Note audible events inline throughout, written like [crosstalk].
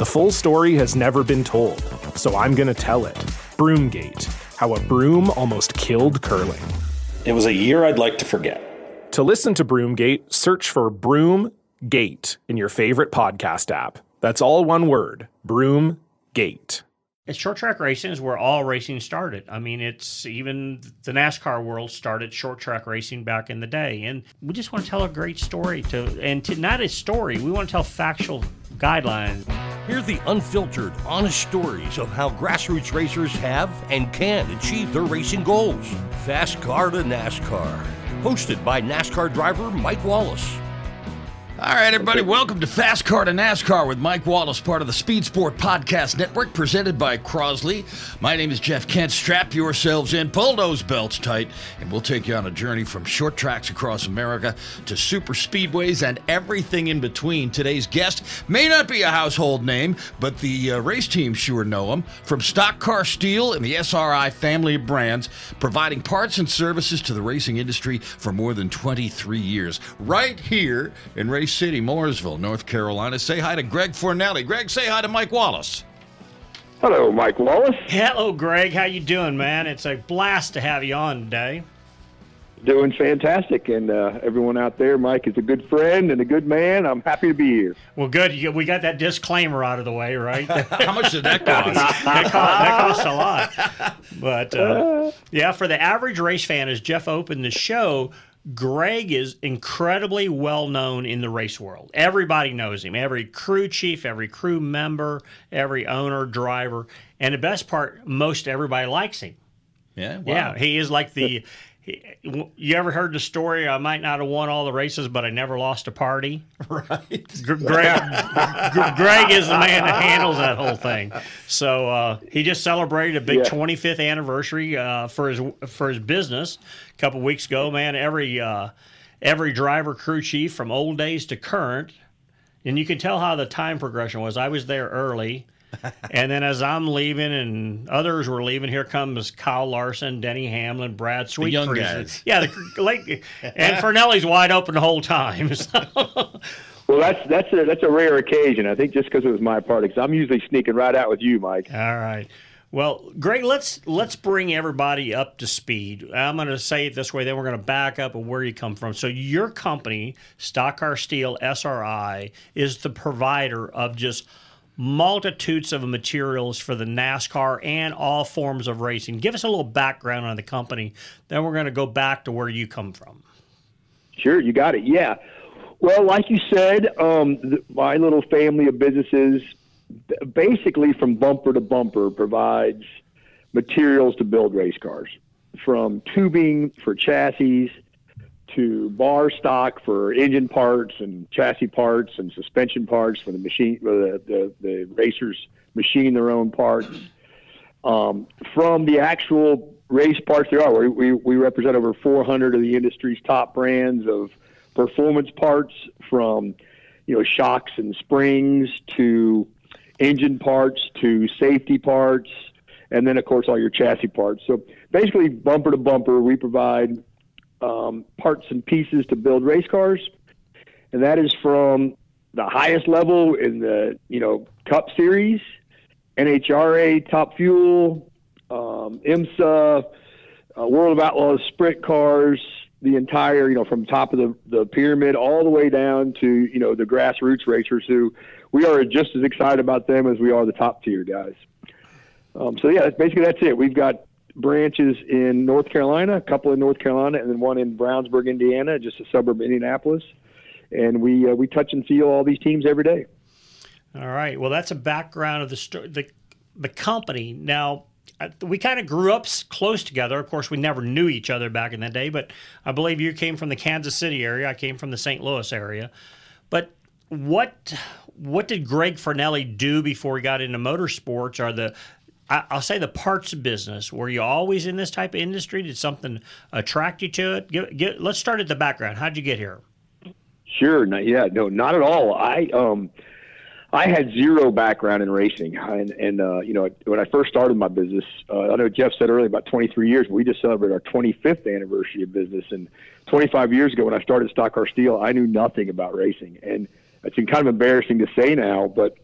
The full story has never been told, so I'm going to tell it. Broomgate How a Broom Almost Killed Curling. It was a year I'd like to forget. To listen to Broomgate, search for Broomgate in your favorite podcast app. That's all one word Broomgate. It's short track racing is where all racing started. I mean, it's even the NASCAR world started short track racing back in the day, and we just want to tell a great story to, and to not a story. We want to tell factual guidelines. Hear the unfiltered, honest stories of how grassroots racers have and can achieve their racing goals. Fast Car to NASCAR, hosted by NASCAR driver Mike Wallace. All right, everybody, welcome to Fast Car to NASCAR with Mike Wallace, part of the Speed Sport Podcast Network, presented by Crosley. My name is Jeff Kent. Strap yourselves in, pull those belts tight, and we'll take you on a journey from short tracks across America to super speedways and everything in between. Today's guest may not be a household name, but the uh, race team sure know him. From Stock Car Steel and the SRI family of brands, providing parts and services to the racing industry for more than 23 years, right here in Race City, Mooresville, North Carolina. Say hi to Greg Fornelli. Greg, say hi to Mike Wallace. Hello, Mike Wallace. Hello, Greg. How you doing, man? It's a blast to have you on today. Doing fantastic, and uh, everyone out there, Mike is a good friend and a good man. I'm happy to be here. Well, good. You- We got that disclaimer out of the way, right? [laughs] How much did that cost? [laughs] that, cost, that costs a lot. But uh, yeah, for the average race fan, as Jeff opened the show, Greg is incredibly well known in the race world. Everybody knows him. Every crew chief, every crew member, every owner, driver, and the best part, most everybody likes him. Yeah, wow. Yeah, he is like the. You ever heard the story? I might not have won all the races, but I never lost a party. [laughs] Right. Greg, Greg is the man that handles that whole thing. So uh, he just celebrated a big Yeah. 25th anniversary uh, for his for his business a couple weeks ago. Man, every uh, every driver, crew chief from old days to current, and you can tell how the time progression was. I was there early. [laughs] and then as I'm leaving and others were leaving, here comes Kyle Larson, Denny Hamlin, Brad Sweet. young guys. Yeah, the late, and [laughs] Fornelli's wide open the whole time. [laughs] So. Well, that's that's a that's a rare occasion. I think just because it was my party, because I'm usually sneaking right out with you, Mike. All right. Well, Greg, let's let's bring everybody up to speed. I'm going to say it this way, then we're going to back up and where you come from. So your company, Stock Car Steel SRI, is the provider of just multitudes of materials for the NASCAR and all forms of racing. Give us a little background on the company, then we're going to go back to where you come from. Sure, you got it. Yeah. Well, like you said, um, th- my little family of businesses, basically from bumper to bumper, provides materials to build race cars, from tubing for chassis to bar stock for engine parts and chassis parts and suspension parts for the machine, the, the, the racers machine their own parts. Um, from the actual race parts there are. We, we, we represent over 400 of the industry's top brands of performance parts from, you know, shocks and springs to engine parts to safety parts, and then, of course, all your chassis parts. So basically, bumper to bumper, we provide um, parts and pieces to build race cars. And that is from the highest level in the, you know, Cup Series, NHRA Top Fuel, um, IMSA, uh, World of Outlaws sprint cars, the entire, you know, from top of the, the pyramid all the way down to, you know, the grassroots racers who we are just as excited about them as we are the top tier guys. Um, so yeah, that's basically that's it. We've got branches in North Carolina, a couple in North Carolina, and then one in Brownsburg, Indiana, just a suburb of Indianapolis. And we uh, we touch and feel all these teams every day. All right. Well, that's a background of the sto- the the company. Now, we kind of grew up close together. Of course, we never knew each other back in that day, but I believe you came from the Kansas City area. I came from the St. Louis area. But what what did Greg Fornelli do before he got into motorsports? Are the I'll say the parts business. Were you always in this type of industry? Did something attract you to it? Get, get, let's start at the background. How'd you get here? Sure. Yeah. No, not at all. I um I had zero background in racing, and, and uh, you know when I first started my business, uh, I know Jeff said earlier about 23 years. We just celebrated our 25th anniversary of business, and 25 years ago when I started Stock Car Steel, I knew nothing about racing, and it's kind of embarrassing to say now, but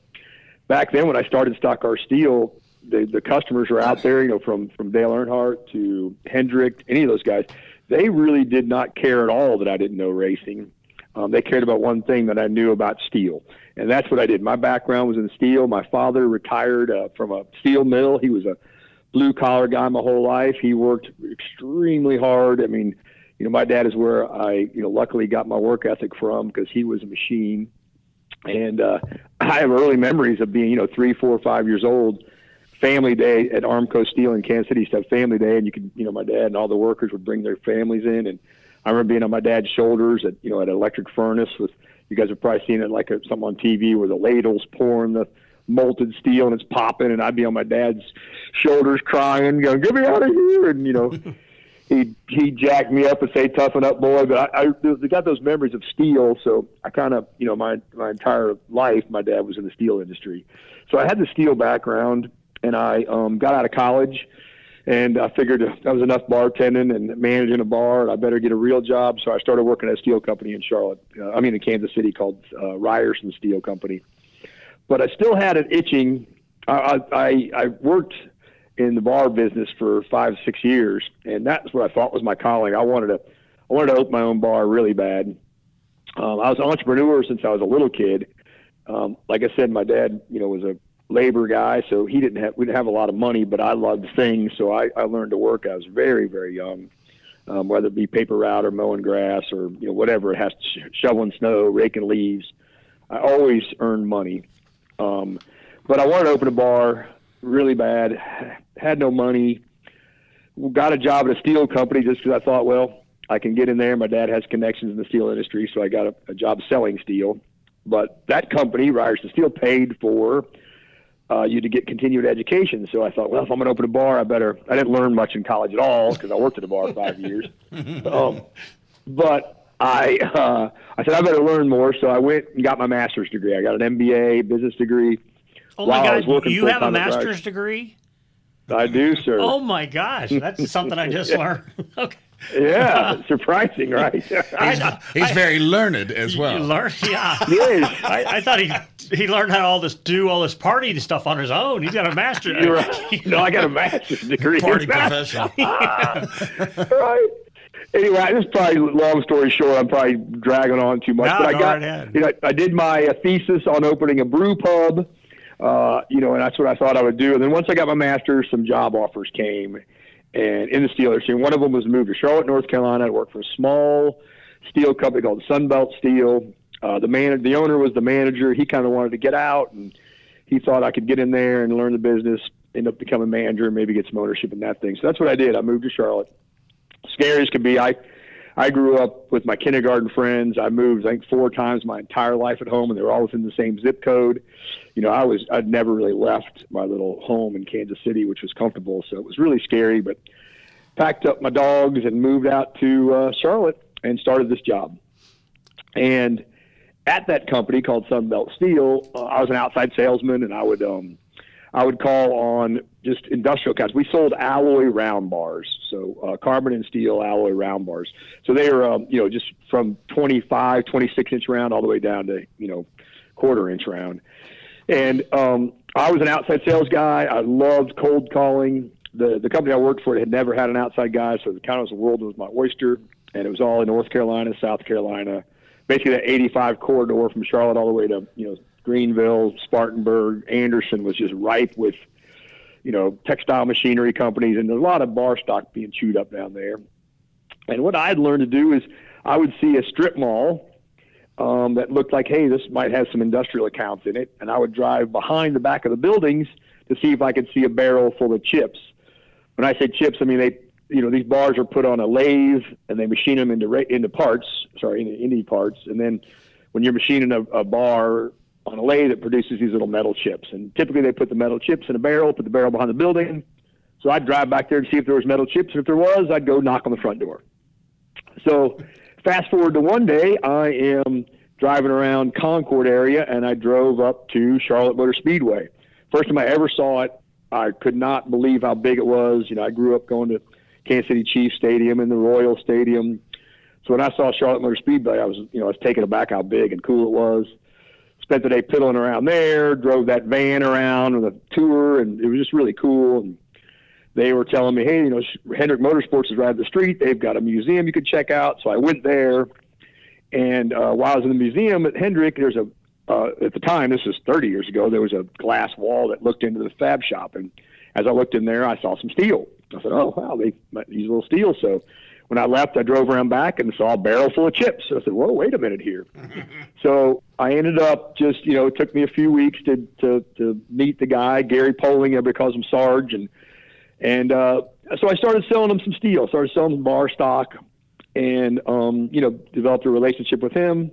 back then when I started Stock Car Steel, the the customers were out there, you know, from from Dale Earnhardt to Hendrick, any of those guys. They really did not care at all that I didn't know racing. Um, they cared about one thing that I knew about steel and that's what I did. My background was in steel. My father retired uh, from a steel mill. He was a blue collar guy my whole life. He worked extremely hard. I mean, you know, my dad is where I, you know, luckily got my work ethic from because he was a machine. And uh, I have early memories of being, you know, three, four, five years old. Family day at Armco Steel in Kansas City. Stuff family day, and you could, you know, my dad and all the workers would bring their families in, and I remember being on my dad's shoulders at, you know, at an electric furnace with you guys have probably seen it like a, something on TV where the ladle's pouring the molten steel and it's popping, and I'd be on my dad's shoulders crying, going, "Get me out of here!" And you know, [laughs] he he jacked me up and say, "Toughen up, boy." But I, I got those memories of steel, so I kind of you know my my entire life, my dad was in the steel industry, so I had the steel background, and I um, got out of college and I figured that was enough bartending and managing a bar, I better get a real job. So I started working at a steel company in Charlotte. Uh, I mean, in Kansas City called uh, Ryerson Steel Company. But I still had it itching. I, I, I worked in the bar business for five, six years, and that's what I thought was my calling. I wanted to, I wanted to open my own bar really bad. Um, I was an entrepreneur since I was a little kid. Um, like I said, my dad, you know, was a labor guy, so he didn't have we didn't have a lot of money, but I loved things, so I, I learned to work. I was very very young, um, whether it be paper route or mowing grass or you know whatever it has to sh- shoveling snow, raking leaves. I always earned money, um, but I wanted to open a bar really bad. Had no money. Got a job at a steel company just because I thought, well, I can get in there. My dad has connections in the steel industry, so I got a, a job selling steel. But that company, Ryerson Steel, paid for uh, you to get continued education. So I thought, well, if I'm going to open a bar, I better. I didn't learn much in college at all because I worked at a bar five years. [laughs] Um, but I, uh, I said I better learn more. So I went and got my master's degree. I got an MBA, business degree. Oh my God! You have a master's degree? I do, sir. Oh my gosh, that's [laughs] something I just learned. [laughs] okay yeah, surprising, right? he's, he's I, very learned as well. Learned, yeah. Yes. I, I, thought he he learned how to all this do all this party stuff on his own. He's got a master's. [laughs] You're right. [laughs] No, I got a master's degree. Party professional. [laughs] right. Anyway, this is probably long story short. I'm probably dragging on too much, no, but I got right you know I did my uh, thesis on opening a brew pub. Uh, you know, and that's what I thought I would do. And then once I got my master's, some job offers came and in the steel industry. One of them was moved to Charlotte, North Carolina. I worked for a small steel company called Sunbelt Steel. Uh, the man, the owner was the manager. He kind of wanted to get out, and he thought I could get in there and learn the business, end up becoming a manager, and maybe get some ownership in that thing. So that's what I did. I moved to Charlotte. Scary as could be, I I grew up with my kindergarten friends. I moved, I think, four times my entire life at home, and they were all within the same zip code. You know, I was I'd never really left my little home in Kansas City, which was comfortable. So it was really scary. But packed up my dogs and moved out to uh, Charlotte and started this job. And at that company called Sunbelt Steel, uh, I was an outside salesman, and I would um, I would call on just industrial accounts. We sold alloy round bars, so uh, carbon and steel alloy round bars. So they were um, you know just from 25, 26 inch round all the way down to you know quarter inch round. And um, I was an outside sales guy. I loved cold calling. The the company I worked for had never had an outside guy, so the kind of the world was my oyster, and it was all in North Carolina, South Carolina, basically that 85 corridor from Charlotte all the way to you know Greenville, Spartanburg, Anderson was just ripe with you know textile machinery companies, and a lot of bar stock being chewed up down there. And what I'd learned to do is I would see a strip mall um, that looked like, hey, this might have some industrial accounts in it. And I would drive behind the back of the buildings to see if I could see a barrel full of chips. When I say chips, I mean they, you know, these bars are put on a lathe and they machine them into into parts. Sorry, into, into parts. And then when you're machining a, a bar on a lathe, it produces these little metal chips. And typically they put the metal chips in a barrel, put the barrel behind the building. So I'd drive back there to see if there was metal chips. And if there was, I'd go knock on the front door. So fast forward to one day, I am driving around Concord area, and I drove up to Charlotte Motor Speedway. First time I ever saw it, I could not believe how big it was. You know, I grew up going to Kansas City Chiefs Stadium and the Royal Stadium. So when I saw Charlotte Motor Speedway, I was, you know, I was taken aback how big and cool it was. Spent the day piddling around there, drove that van around with a tour, and it was just really cool. And they were telling me, hey, you know, Hendrick Motorsports is right up the street. They've got a museum you could check out. So I went there, and uh, while I was in the museum at Hendrick, there's a uh, at the time, this is 30 years ago, there was a glass wall that looked into the fab shop, and as I looked in there, I saw some steel. I said, "Oh wow, they use little steel." So when I left, I drove around back and saw a barrel full of chips. So I said, "Whoa, wait a minute here." [laughs] so I ended up just, you know, it took me a few weeks to to to meet the guy, Gary Poling. Everybody calls him Sarge, and and uh, so I started selling him some steel. Started selling him bar stock, and um, you know, developed a relationship with him.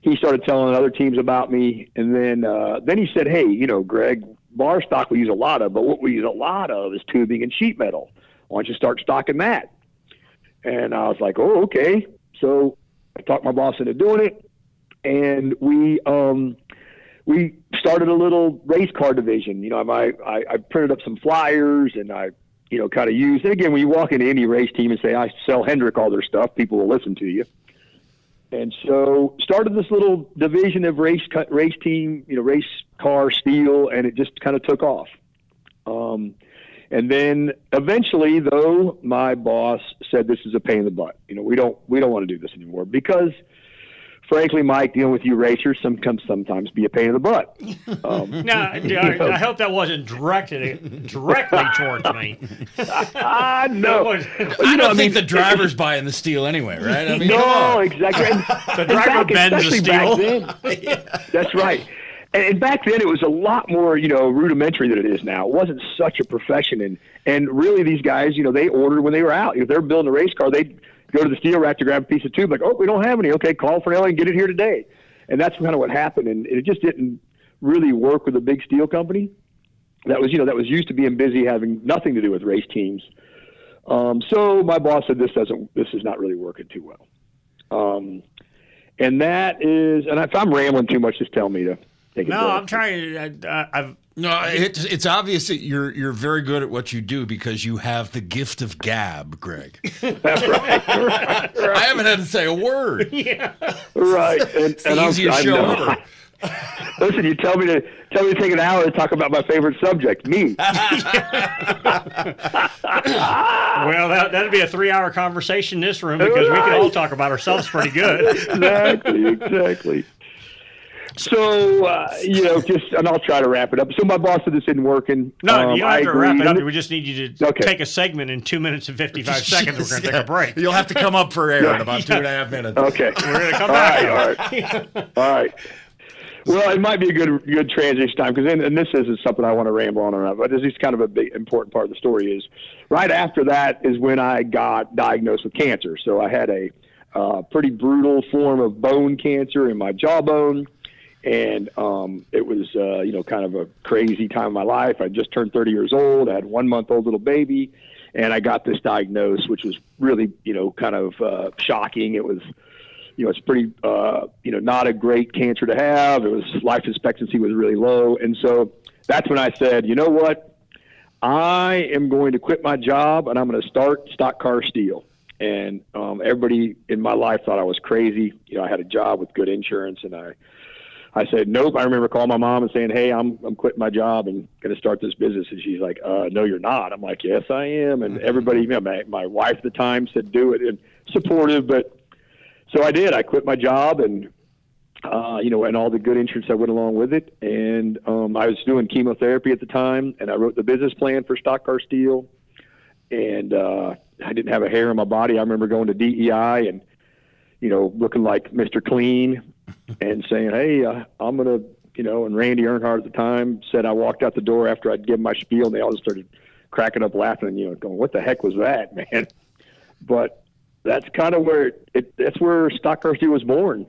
He started telling other teams about me, and then uh, then he said, "Hey, you know, Greg, bar stock we use a lot of, but what we use a lot of is tubing and sheet metal. Why don't you start stocking that?" And I was like, "Oh, okay." So I talked my boss into doing it, and we um, we started a little race car division. You know, I, I, I printed up some flyers and I, you know, kind of used. And again, when you walk into any race team and say, I sell Hendrick all their stuff, people will listen to you. And so started this little division of race race team, you know, race car steel, and it just kind of took off. Um, and then eventually, though, my boss said this is a pain in the butt. You know, we don't we don't want to do this anymore because frankly, Mike, dealing with you racers some can sometimes be a pain in the butt. Um, [laughs] no, I, I, hope that wasn't directed directly towards me. [laughs] I know. I don't know, think I mean, the driver's buying the steel anyway, right? I mean, no, exactly. [laughs] the driver bends the steel. Then, yeah. That's right. And, and back then, it was a lot more, you know, rudimentary than it is now. It wasn't such a profession, and and really, these guys, you know, they ordered when they were out. If they're building a race car, they go to the steel rack to grab a piece of tube, like, oh, we don't have any. Okay, call Fornelli and get it here today. And that's kind of what happened. And it just didn't really work with a big steel company that was, you know, that was used to being busy having nothing to do with race teams. Um, so my boss said, this doesn't, this is not really working too well. Um, and that is, and if I'm rambling too much, just tell me to take it. No, I'm trying. I, I've no, it's it's obvious that you're you're very good at what you do because you have the gift of gab, Greg. [laughs] That's right. [laughs] right, right. I haven't had to say a word. [laughs] Yeah. Right. And, it's and the easiest show ever. Listen, you tell me to tell me to take an hour to talk about my favorite subject, me. well, that that'd be a three-hour conversation in this room because right. we could all talk about ourselves pretty good. exactly, exactly. So uh, you know, just and I'll try to wrap it up. So my boss said this isn't working. No, um, you don't have I to agree. wrap it up. We just need you to okay. take a segment in two minutes and fifty five [laughs] seconds. We're going to take a break. You'll have to come up for air in about two and a half minutes. [laughs] Okay, we're going to come all back. Right, all right, [laughs] all right. Well, it might be a good good transition time because, and this isn't something I want to ramble on about, but this is kind of a big important part of the story. Is right after that is when I got diagnosed with cancer. So I had a uh, pretty brutal form of bone cancer in my jawbone and um, it was uh, you know kind of a crazy time of my life. I just turned 30 years old. I had one month old little baby, and I got this diagnosis, which was really, you know, kind of uh, shocking. It was, you know, it's pretty, uh, you know, not a great cancer to have. It was life expectancy was really low, and so that's when I said, you know what, I am going to quit my job and I'm going to start Stock Car Steel. And um, everybody in my life thought I was crazy. You know, I had a job with good insurance, and I I said, nope. I remember calling my mom and saying, hey, I'm I'm quitting my job and going to start this business. And she's like, uh, no, you're not. I'm like, yes, I am. And everybody, you know, my, my wife at the time said, do it, and supportive. But so I did. I quit my job and, uh, you know, and all the good insurance that went along with it. And um, I was doing chemotherapy at the time, and I wrote the business plan for Stock Car Steel. And uh, I didn't have a hair on my body. I remember going to DEI and, you know, looking like Mr. Clean and saying, "Hey, uh, I'm gonna," you know. And Randy Earnhardt at the time said I walked out the door after I'd given my spiel, and they all just started cracking up laughing, you know, going, "What the heck was that, [laughs] man?" But that's kind of where it, it that's where Stock Car was born.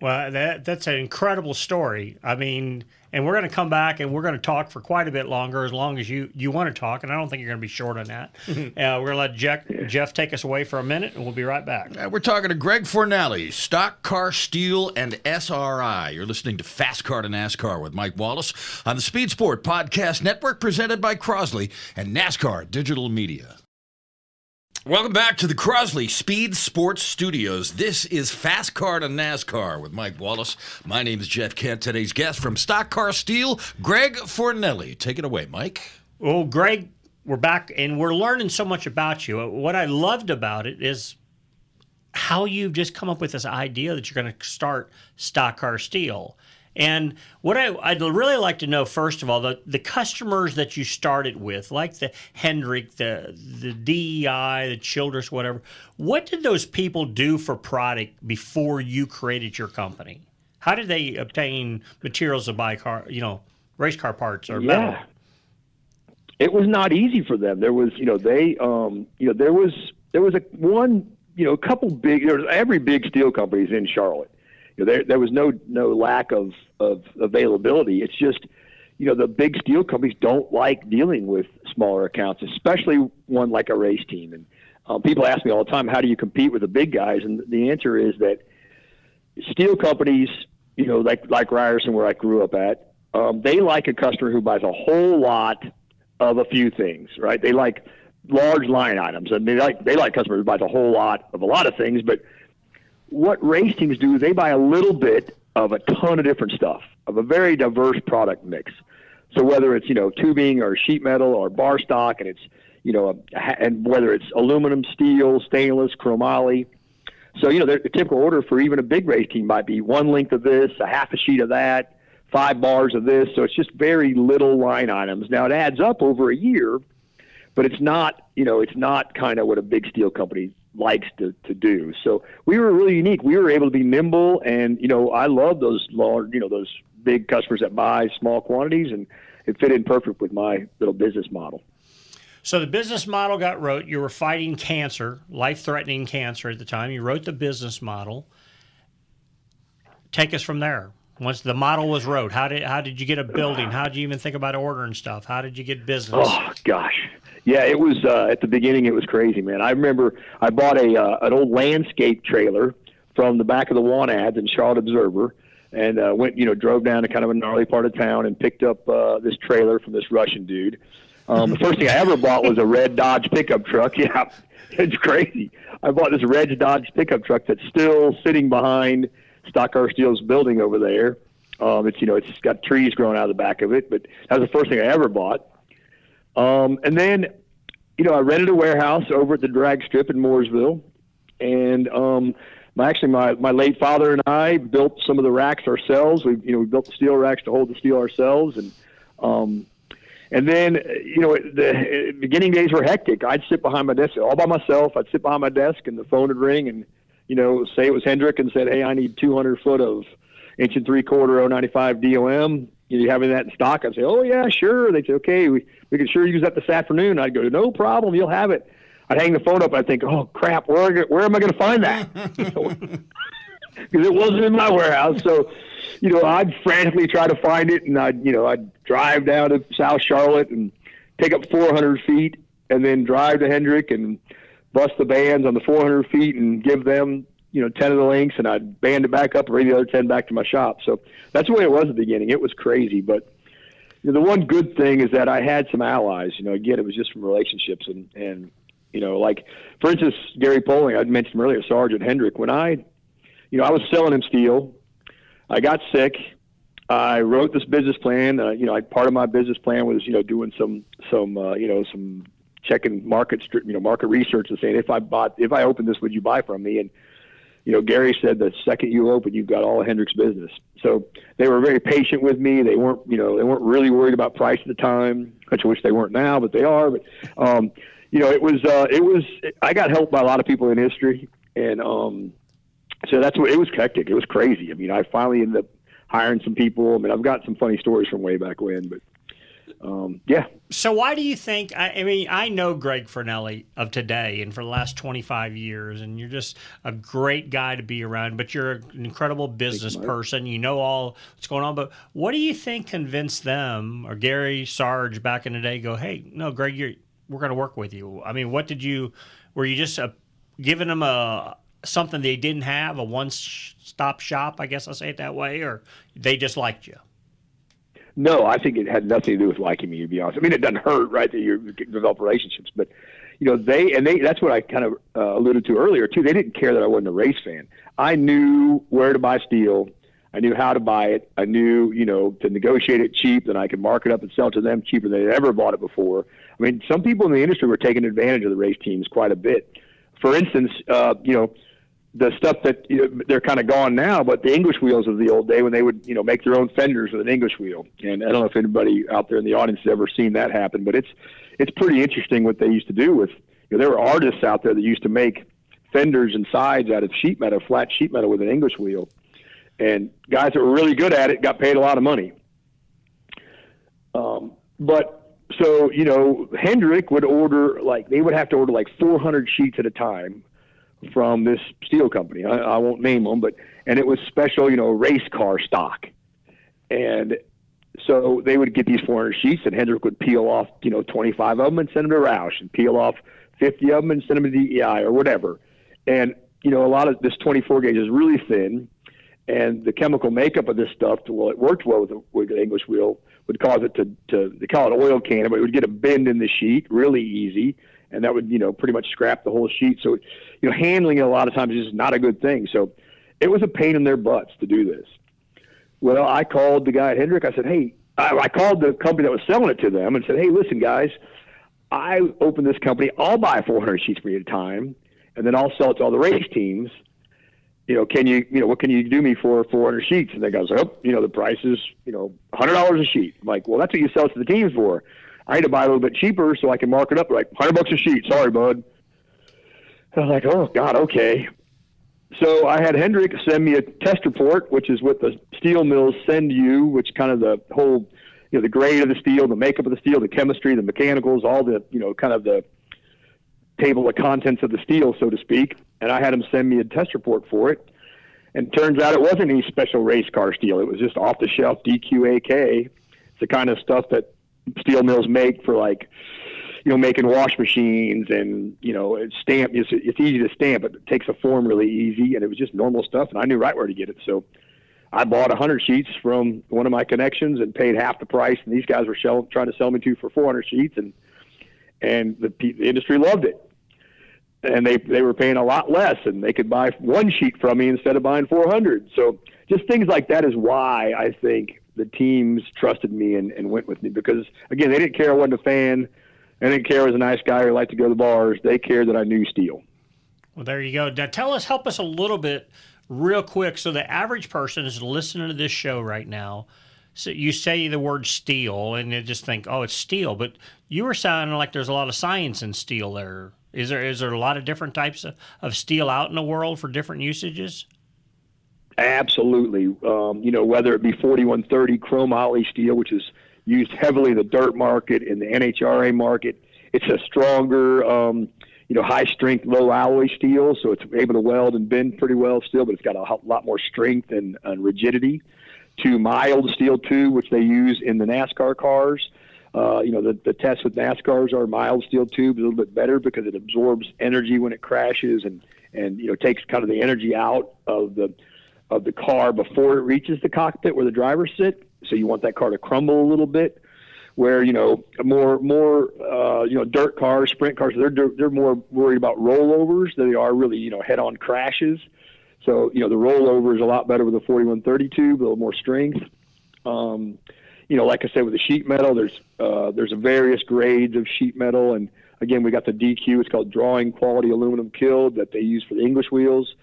Well, that that's an incredible story. I mean, and we're going to come back and we're going to talk for quite a bit longer, as long as you you want to talk. And I don't think you're going to be short on that. [laughs] uh, we're going to let Jeff, Jeff take us away for a minute, and we'll be right back. Uh, we're talking to Greg Fornelli, Stock Car Steel and SRI. You're listening to Fast Car to NASCAR with Mike Wallace on the Speed Sport Podcast Network, presented by Crosley and NASCAR Digital Media. Welcome back to the Crosley Speed Sports Studios. This is Fast Car to NASCAR with Mike Wallace. My name is Jeff Kent. Today's guest from Stock Car Steel, Greg Fornelli. Take it away, Mike. Well, Greg, we're back and we're learning so much about you. What I loved about it is how you've just come up with this idea that you're going to start Stock Car Steel. And what I, would really like to know, first of all, the, the customers that you started with, like the Hendrick, the the DEI, the Childress, whatever, what did those people do for product before you created your company? How did they obtain materials to buy car, you know, race car parts or yeah. metal? It was not easy for them. There was, you know, they, um, you know, there was there was a one, you know, a couple big. There was every big steel company is in Charlotte you know, there there was no no lack of of availability. It's just you know the big steel companies don't like dealing with smaller accounts, especially one like a race team. And um, people ask me all the time, how do you compete with the big guys? And the answer is that steel companies, you know, like like Ryerson, where I grew up at, um, they like a customer who buys a whole lot of a few things, right? They like large line items, and they like they like customers who buys a whole lot of a lot of things, but what race teams do they buy a little bit of a ton of different stuff, of a very diverse product mix. So whether it's you know tubing or sheet metal or bar stock, and it's you know a, and whether it's aluminum, steel, stainless, chromoly. So you know the typical order for even a big race team might be one length of this, a half a sheet of that, five bars of this. So it's just very little line items. Now it adds up over a year, but it's not you know it's not kind of what a big steel company likes to, to do. So we were really unique. We were able to be nimble, and you know, I love those large, you know, those big customers that buy small quantities, and it fit in perfect with my little business model. So the business model got wrote. You were fighting cancer, life-threatening cancer at the time. You wrote the business model. Take us from there. Once the model was wrote, how did how did you get a building? How did you even think about ordering stuff? How did you get business? Oh gosh, yeah, it was uh, at the beginning. It was crazy, man. I remember I bought a uh, an old landscape trailer from the back of the Want ads in Charlotte Observer, and uh, went you know drove down to kind of a gnarly part of town and picked up uh, this trailer from this Russian dude. Um, the first thing I ever bought was a red Dodge pickup truck. [laughs] Yeah, it's crazy. I bought this red Dodge pickup truck that's still sitting behind Stock Car Steel's building over there. Um, it's you know it's got trees growing out of the back of it, but that was the first thing I ever bought. Um, and then, you know, I rented a warehouse over at the drag strip in Mooresville, and um, my, actually my my late father and I built some of the racks ourselves. We you know we built the steel racks to hold the steel ourselves, and um, and then you know the beginning days were hectic. I'd sit behind my desk all by myself. I'd sit behind my desk, and the phone would ring, and you know say it was Hendrick, and said, "Hey, I need 200 foot of inch and three quarter 095 DOM." You, you having that in stock? I'd say, "Oh yeah, sure." They'd say, "Okay, we we could sure use that this afternoon. I'd go, no problem, you'll have it. I'd hang the phone up. I'd think, oh crap, where where am I going to find that? [laughs] [laughs] Because it wasn't in my warehouse. So, you know, I'd frantically try to find it, and I'd you know I'd drive down to South Charlotte and take up 400 feet and then drive to Hendrick and bust the bands on the 400 feet and give them you know 10 of the links and I'd band it back up and bring the other 10 back to my shop. So that's the way it was at the beginning. It was crazy, but you know, the one good thing is that I had some allies. You know, again, it was just from relationships and and you know, like for instance, Gary Poling, I'd mentioned earlier, Sergeant Hendrick. When I, you know, I was selling him steel. I got sick. I wrote this business plan. Uh, you know, I, part of my business plan was, you know, doing some some uh, you know some checking market you know market research and saying if I bought if I opened this, would you buy from me? And you know, Gary said the second you open, you've got all Hendrick's business. So they were very patient with me. They weren't, you know, they weren't really worried about price at the time, which I wish they weren't now, but they are. But, um, you know, it was, uh, it was, I got helped by a lot of people in history. And, um, so that's what it was hectic. It was crazy. I mean, I finally ended up hiring some people. I mean, I've got some funny stories from way back when, but um, yeah. So why do you think? I, I, mean, I know Greg Fornelli of today and for the last 25 years, and you're just a great guy to be around. But you're an incredible business person. You know all what's going on. But what do you think convinced them or Gary Sarge back in the day? Go, hey, no, Greg, you're we're going to work with you. I mean, what did you? Were you just uh, giving them a something they didn't have, a one-stop shop? I guess I'll say it that way, or they just liked you. No, I think it had nothing to do with liking me. To be honest, I mean it doesn't hurt, right? That you develop relationships, but you know they and they. That's what I kind of uh, alluded to earlier too. They didn't care that I wasn't a race fan. I knew where to buy steel. I knew how to buy it. I knew, you know, to negotiate it cheap, then I could mark it up and sell to them cheaper than they'd ever bought it before. I mean, some people in the industry were taking advantage of the race teams quite a bit. For instance, uh, you know, the stuff that you know, they're kind of gone now, but the English wheels of the old day when they would you know make their own fenders with an English wheel. And I don't know if anybody out there in the audience has ever seen that happen, but it's it's pretty interesting what they used to do with. You know, there were artists out there that used to make fenders and sides out of sheet metal, flat sheet metal with an English wheel, and guys that were really good at it got paid a lot of money. Um, but so you know, Hendrick would order like they would have to order like 400 sheets at a time from this steel company. I, I won't name them, but and it was special, you know, race car stock. And so they would get these 400 sheets, and Hendrick would peel off, you know, 25 of them and send them to Roush, and peel off 50 of them and send them to DEI or whatever. And you know, a lot of this 24 gauge is really thin, and the chemical makeup of this stuff, well, it worked well with the, with the English wheel, would cause it to, to they call it oil can, but it would get a bend in the sheet really easy and that would you know pretty much scrap the whole sheet. So, you know, handling it a lot of times is not a good thing. So, it was a pain in their butts to do this. Well, I called the guy at Hendrick. I said, hey, I, I called the company that was selling it to them and said, hey, listen, guys, I opened this company. I'll buy 400 sheets for you at a time, and then I'll sell it to all the race teams. You know, can you, you know, what can you do me for 400 sheets? And they goes, oh, you know, the price is, you know, $100 a sheet. I'm like, well, that's what you sell it to the teams for. I had to buy a little bit cheaper so I can mark it up like hundred bucks a sheet. Sorry, bud. I was like, oh God, okay. So I had Hendrick send me a test report, which is what the steel mills send you, which kind of the whole, you know, the grade of the steel, the makeup of the steel, the chemistry, the mechanicals, all the, you know, kind of the table of contents of the steel, so to speak. And I had him send me a test report for it. And turns out it wasn't any special race car steel. It was just off the shelf DQAK. It's the kind of stuff that steel mills make for like you know making wash machines and you know stamp it's, it's easy to stamp but it takes a form really easy and it was just normal stuff and i knew right where to get it. So i bought a hundred sheets from one of my connections and paid half the price and these guys were sell, trying to sell me to for 400 sheets and and the, the industry loved it. And they they were paying a lot less and they could buy one sheet from me instead of buying 400 so just things like that is why i think the teams trusted me and, and went with me because again they didn't care I wasn't a fan. They didn't care I was a nice guy who liked to go to the bars. They cared that I knew steel. Well, there you go. Now tell us, help us a little bit, real quick. So the average person is listening to this show right now. So you say the word steel, and they just think, "Oh, it's steel," but you were sounding like there's a lot of science in steel. There is there is there a lot of different types of, of steel out in the world for different usages? Absolutely. Um, you know, whether it be 4130 chromoly steel, which is used heavily in the dirt market, in the NHRA market, it's a stronger, um, you know, high strength, low alloy steel, so it's able to weld and bend pretty well still, but it's got a lot more strength and, and rigidity. To mild steel too, which they use in the NASCAR cars. Uh, you know, the, the tests with NASCARs are mild steel tubes, a little bit better because it absorbs energy when it crashes and, and, you know, takes kind of the energy out of the, of the car before it reaches the cockpit where the drivers sit. So you want that car to crumble a little bit where you know more more uh, you know dirt cars, sprint cars, they're they're more worried about rollovers than they are really you know head-on crashes. So you know the rollover is a lot better with a 4130 tube, a little more strength. Um, you know, like I said, with the sheet metal, there's uh, there's various grades of sheet metal, and again, we got the DQ. It's called drawing quality aluminum killed that they use for the English wheels.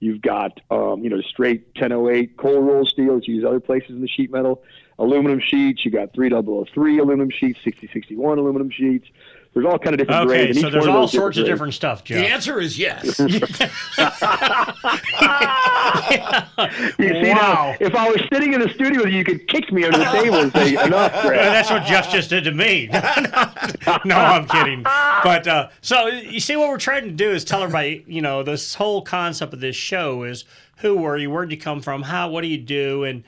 You've got um, you know straight 1008 cold roll steel that you use other places in the sheet metal aluminum sheets. You got 3003 aluminum sheets, 6061 aluminum sheets. There's all kind of different okay, grades. so there's all sorts of different stuff, Jeff. The answer is yes. [laughs] you see, now, if I was sitting in the studio with you, you could kick me under the table and say, enough, [laughs] Greg. That's what Jeff just did to me. [laughs] no, I'm kidding. But uh, so you see, what we're trying to do is tell everybody, you know, this whole concept of this show is who were you, where'd you come from, how, what do you do, and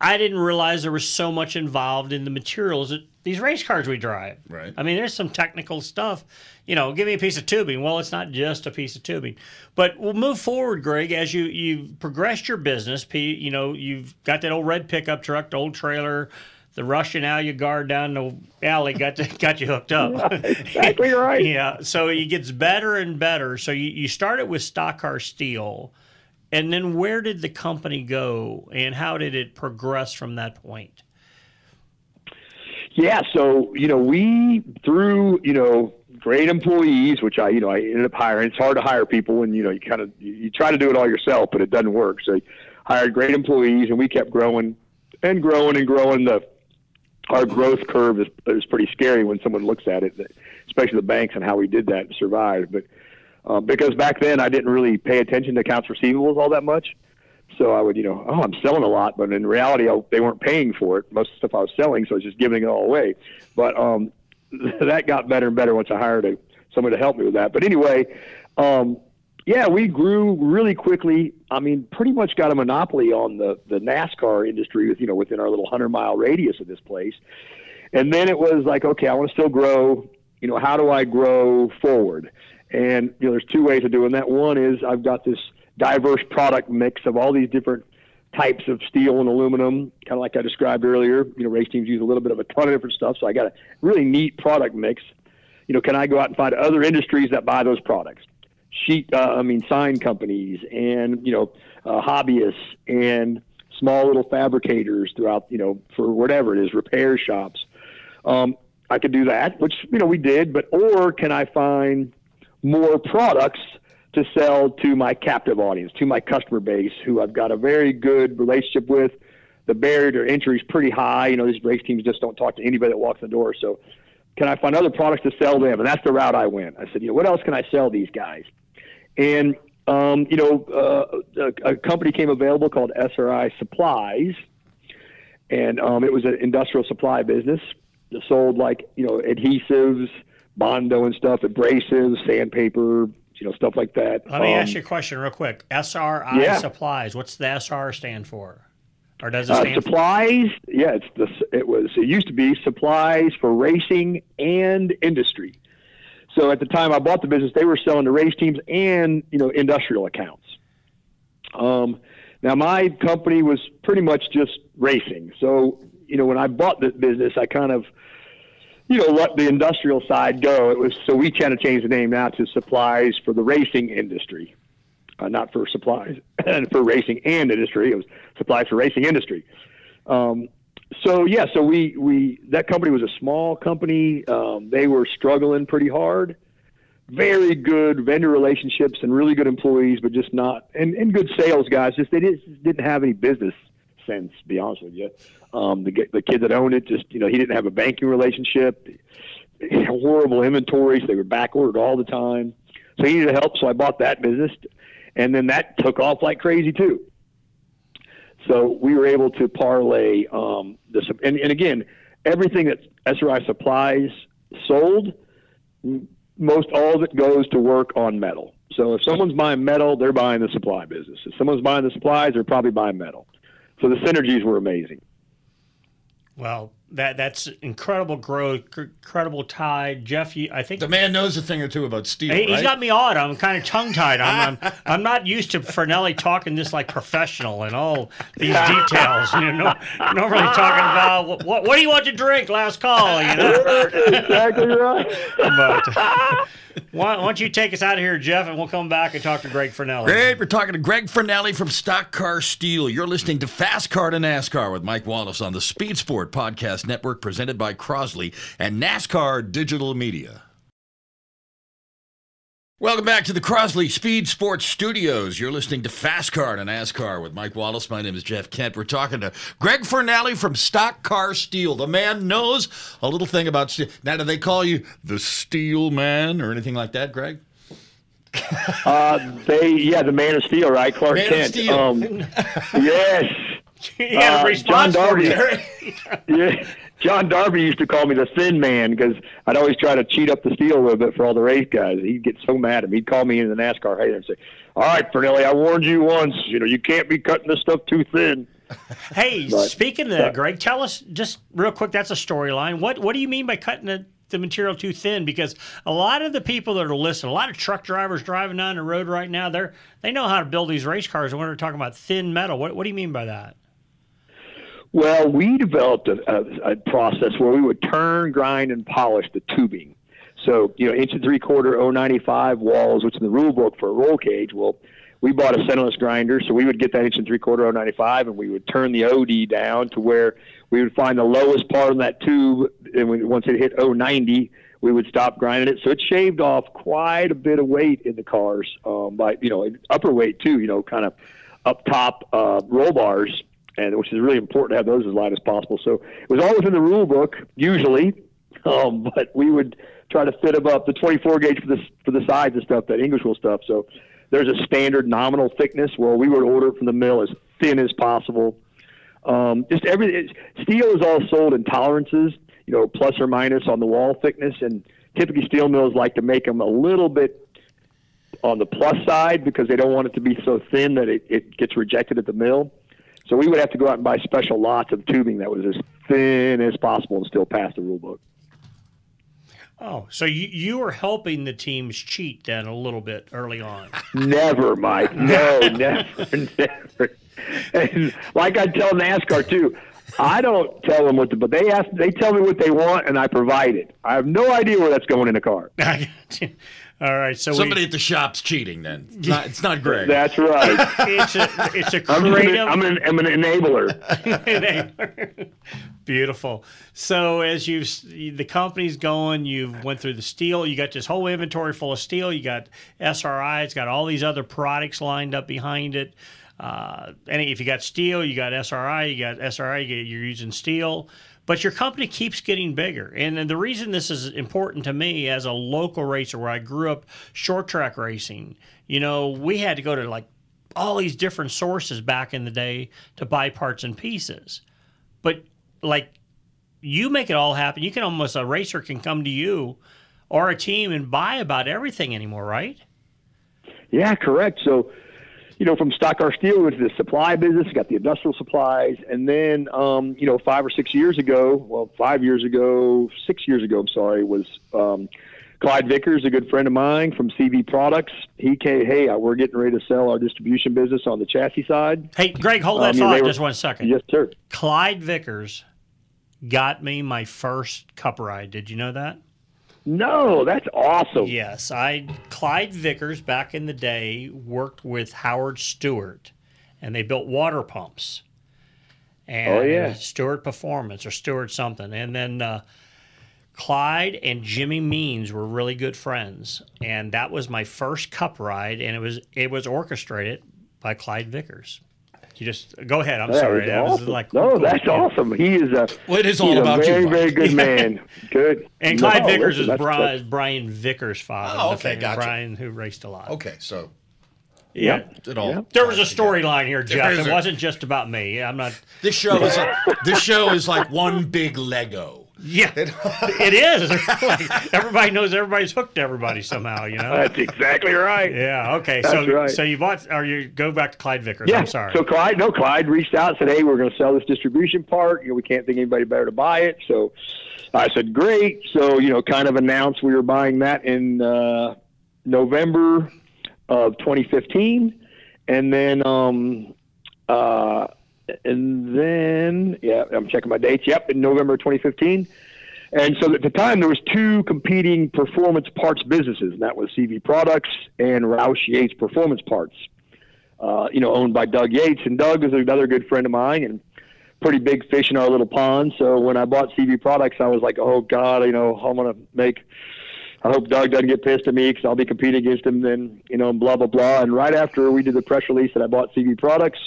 I didn't realize there was so much involved in the materials that these race cars we drive. Right. I mean, there's some technical stuff. You know, give me a piece of tubing. Well, it's not just a piece of tubing. But we'll move forward, Greg, as you you've progressed your business. You know, you've got that old red pickup truck, the old trailer. The Russian alley guard down the alley got to, [laughs] got you hooked up. exactly right. [laughs] yeah. So it gets better and better. So you, you started with stock car steel and then where did the company go and how did it progress from that point? Yeah, so you know, we through you know great employees, which I you know I ended up hiring. It's hard to hire people when you know you kind of you try to do it all yourself, but it doesn't work. So I hired great employees, and we kept growing and growing and growing. The our growth curve is, is pretty scary when someone looks at it, especially the banks and how we did that and survived. But uh, because back then I didn't really pay attention to accounts receivables all that much. So I would, you know, oh, I'm selling a lot, but in reality, I, they weren't paying for it. Most of the stuff I was selling, so I was just giving it all away. But um, [laughs] that got better and better once I hired a, someone to help me with that. But anyway, um, yeah, we grew really quickly. I mean, pretty much got a monopoly on the the NASCAR industry with you know within our little hundred mile radius of this place. And then it was like, okay, I want to still grow. You know, how do I grow forward? And you know, there's two ways of doing that. One is I've got this diverse product mix of all these different types of steel and aluminum, kind of like I described earlier. You know, race teams use a little bit of a ton of different stuff, so I got a really neat product mix. You know, can I go out and find other industries that buy those products? Sheet, uh, I mean, sign companies and you know, uh, hobbyists and small little fabricators throughout, you know, for whatever it is, repair shops. Um, I could do that, which you know we did, but or can I find more products to sell to my captive audience, to my customer base, who I've got a very good relationship with. The barrier to entry is pretty high. You know, these race teams just don't talk to anybody that walks in the door. So, can I find other products to sell them? And that's the route I went. I said, you know, what else can I sell these guys? And um, you know, uh, a, a, company came available called SRI Supplies, and um, it was an industrial supply business that sold like you know adhesives, bondo and stuff, abrasives, sandpaper, you know, stuff like that. Let me um, ask you a question real quick. SRI yeah. Supplies. What's the SR stand for? Or does it uh, stand uh, supplies? For? Yeah, it's the it was it used to be supplies for racing and industry. So at the time I bought the business, they were selling to race teams and you know industrial accounts. Um, now my company was pretty much just racing. So you know when I bought the business, I kind of you know, let the industrial side go. It was so we kind of changed the name now to supplies for the racing industry, uh, not for supplies [laughs] and for racing and industry. It was supplies for racing industry. Um, so yeah, so we we that company was a small company. Um, they were struggling pretty hard. Very good vendor relationships and really good employees, but just not and, and good sales guys. Just they just didn't have any business sense. To be honest with you. Um, the the kid that owned it just you know he didn't have a banking relationship. Horrible inventories. They were back ordered all the time. So he needed help. So I bought that business, and then that took off like crazy too. So we were able to parlay um, this, and, and again, everything that SRI Supplies sold, most all of it goes to work on metal. So if someone's buying metal, they're buying the supply business. If someone's buying the supplies, they're probably buying metal. So the synergies were amazing. Well, that that's incredible growth, incredible tide. Jeff, you, I think The man knows a thing or two about steel, He, has right? got me awed. I'm kind of tongue tied. I'm, I'm [laughs] I'm not used to Fornelli talking this like professional and all these details. You know, normally talking about what, what what do you want to drink? Last call. You know. [laughs] exactly right. But why, why don't you take us out of here, Jeff, and we'll come back and talk to Greg Fornelli. Great. We're talking to Greg Fornelli from Stock Car Steel. You're listening to Fast Car to NASCAR with Mike Wallace on the Speed Sport Podcast Network presented by Crosley and NASCAR Digital Media. Welcome back to the Crosley Speed Sports Studios. You're listening to Fast Car to NASCAR with Mike Wallace. My name is Jeff Kent. We're talking to Greg Fornelli from Stock Car Steel. The man knows a little thing about steel. Now, do they call you the Steel Man or anything like that, Greg? [laughs] Uh, they, yeah, the Man of Steel, right? Clark Man of Kent. Steel. Um, [laughs] yes. He had a Uh, response John for Darby. you. yeah, John Darby used to call me the thin man because I'd always try to cheat up the steel a little bit for all the race guys. He'd get so mad at me. He'd call me into the NASCAR hauler and say, "All right, Fornelli, I warned you once. You know, you can't be cutting this stuff too thin." [laughs] Hey, [laughs] But- speaking of that, Greg, tell us just real quick. That's a storyline. What What do you mean by cutting the, the material too thin? Because a lot of the people that are listening, a lot of truck drivers driving down the road right now, they're they know how to build these race cars. And when they're talking about thin metal, what What do you mean by that? Well, we developed a, a, a process where we would turn, grind, and polish the tubing. So, you know, inch and three quarter 095 walls, which in the rule book for a roll cage. Well, we bought a centerless grinder, so we would get that inch and three quarter 095, and we would turn the OD down to where we would find the lowest part of that tube, and we, once it hit 090, we would stop grinding it. So it shaved off quite a bit of weight in the cars, um, by you know upper weight too. You know, kind of up top uh, roll bars, and which is really important to have those as light as possible. So it was all within the rule book usually, [laughs] um, but we would try to fit them up the 24 gauge for the for the size of stuff, that English wheel stuff. So there's a standard nominal thickness. Well, we would order from the mill as thin as possible. Um, just every steel is all sold in tolerances, you know, plus or minus on the wall thickness, and typically steel mills like to make them a little bit on the plus side because they don't want it to be so thin that it, it gets rejected at the mill. So we would have to go out and buy special lots of tubing that was as thin as possible and still pass the rule book. Oh, so you you were helping the teams cheat then a little bit early on. [laughs] Never, Mike. [laughs] No, never, [laughs] never. And like I tell NASCAR too, I don't tell them what to, but they ask, they tell me what they want, and I provide it. I have no idea where that's going in the car. All right, so Somebody we, at the shop's cheating. Then it's not, it's not Greg. That's right. it's a it's a [laughs] I'm, just an. I'm, an, I'm an enabler. [laughs] Beautiful. So as you've the company's going, you went through the steel. You got this whole inventory full of steel. You got SRI. It's got all these other products lined up behind it. Uh, and if you got steel, you got SRI. You got SRI. You get, you're using steel. But your company keeps getting bigger. And, and the reason this is important to me as a local racer where I grew up short track racing, you know, we had to go to like all these different sources back in the day to buy parts and pieces. But like you make it all happen. You can almost a racer can come to you or a team and buy about everything anymore, right? Yeah, correct. So, you know, from Stock Car Steel, we went to the supply business, got the industrial supplies, and then, um, you know, five or six years ago, well, five years ago, six years ago, I'm sorry, was um, Clyde Vickers, a good friend of mine from CV Products. He came, hey, uh, we're getting ready to sell our distribution business on the chassis side. Hey, Greg, hold that Um, thought were- just one second. Yes, sir. Clyde Vickers got me my first cup ride. Did you know that? No, that's awesome. Yes, I Clyde Vickers back in the day worked with Howard Stewart, and they built water pumps. And Oh, yeah. Stewart Performance or Stewart something, and then uh, Clyde and Jimmy Means were really good friends, and that was my first cup ride, and it was it was orchestrated by Clyde Vickers. You just go ahead. I'm That sorry. is That was like no, cool. that's Yeah. awesome. He is a Well, it is all a about you, very, Mike. very good [laughs] man. Good. And Clyde No, Vickers listen, is Brian, that's- Brian Vickers' father. Oh, okay, famous gotcha. Brian who raced a lot. Okay, so Yeah. it all. Yeah. There was a storyline here, Jeff. is It a- wasn't just about me. I'm not. This show is like, this show is like one big Lego. Yeah, [laughs] it is. Like, everybody knows everybody's hooked to everybody somehow. You know. That's exactly right. Yeah. Okay. That's so right. so you bought or you go back to Clyde Vickers. Yeah. I'm sorry. So Clyde, no, Clyde reached out and said, "Hey, we're going to sell this distribution part. You know, we can't think of anybody better to buy it." So I said, "Great." So you know, kind of announced we were buying that in uh, November of 2015, and then um, uh, and then yeah, I'm checking my dates. Yep, in November 2015. And so at the time, there was two competing performance parts businesses, and that was CV Products and Roush Yates Performance Parts. Uh, you know, owned by Doug Yates, and Doug is another good friend of mine, and pretty big fish in our little pond. So when I bought CV Products, I was like, oh God, you know, I'm gonna make. I hope Doug doesn't get pissed at me because I'll be competing against him. Then you know, and blah blah blah. And right after we did the press release that I bought CV Products,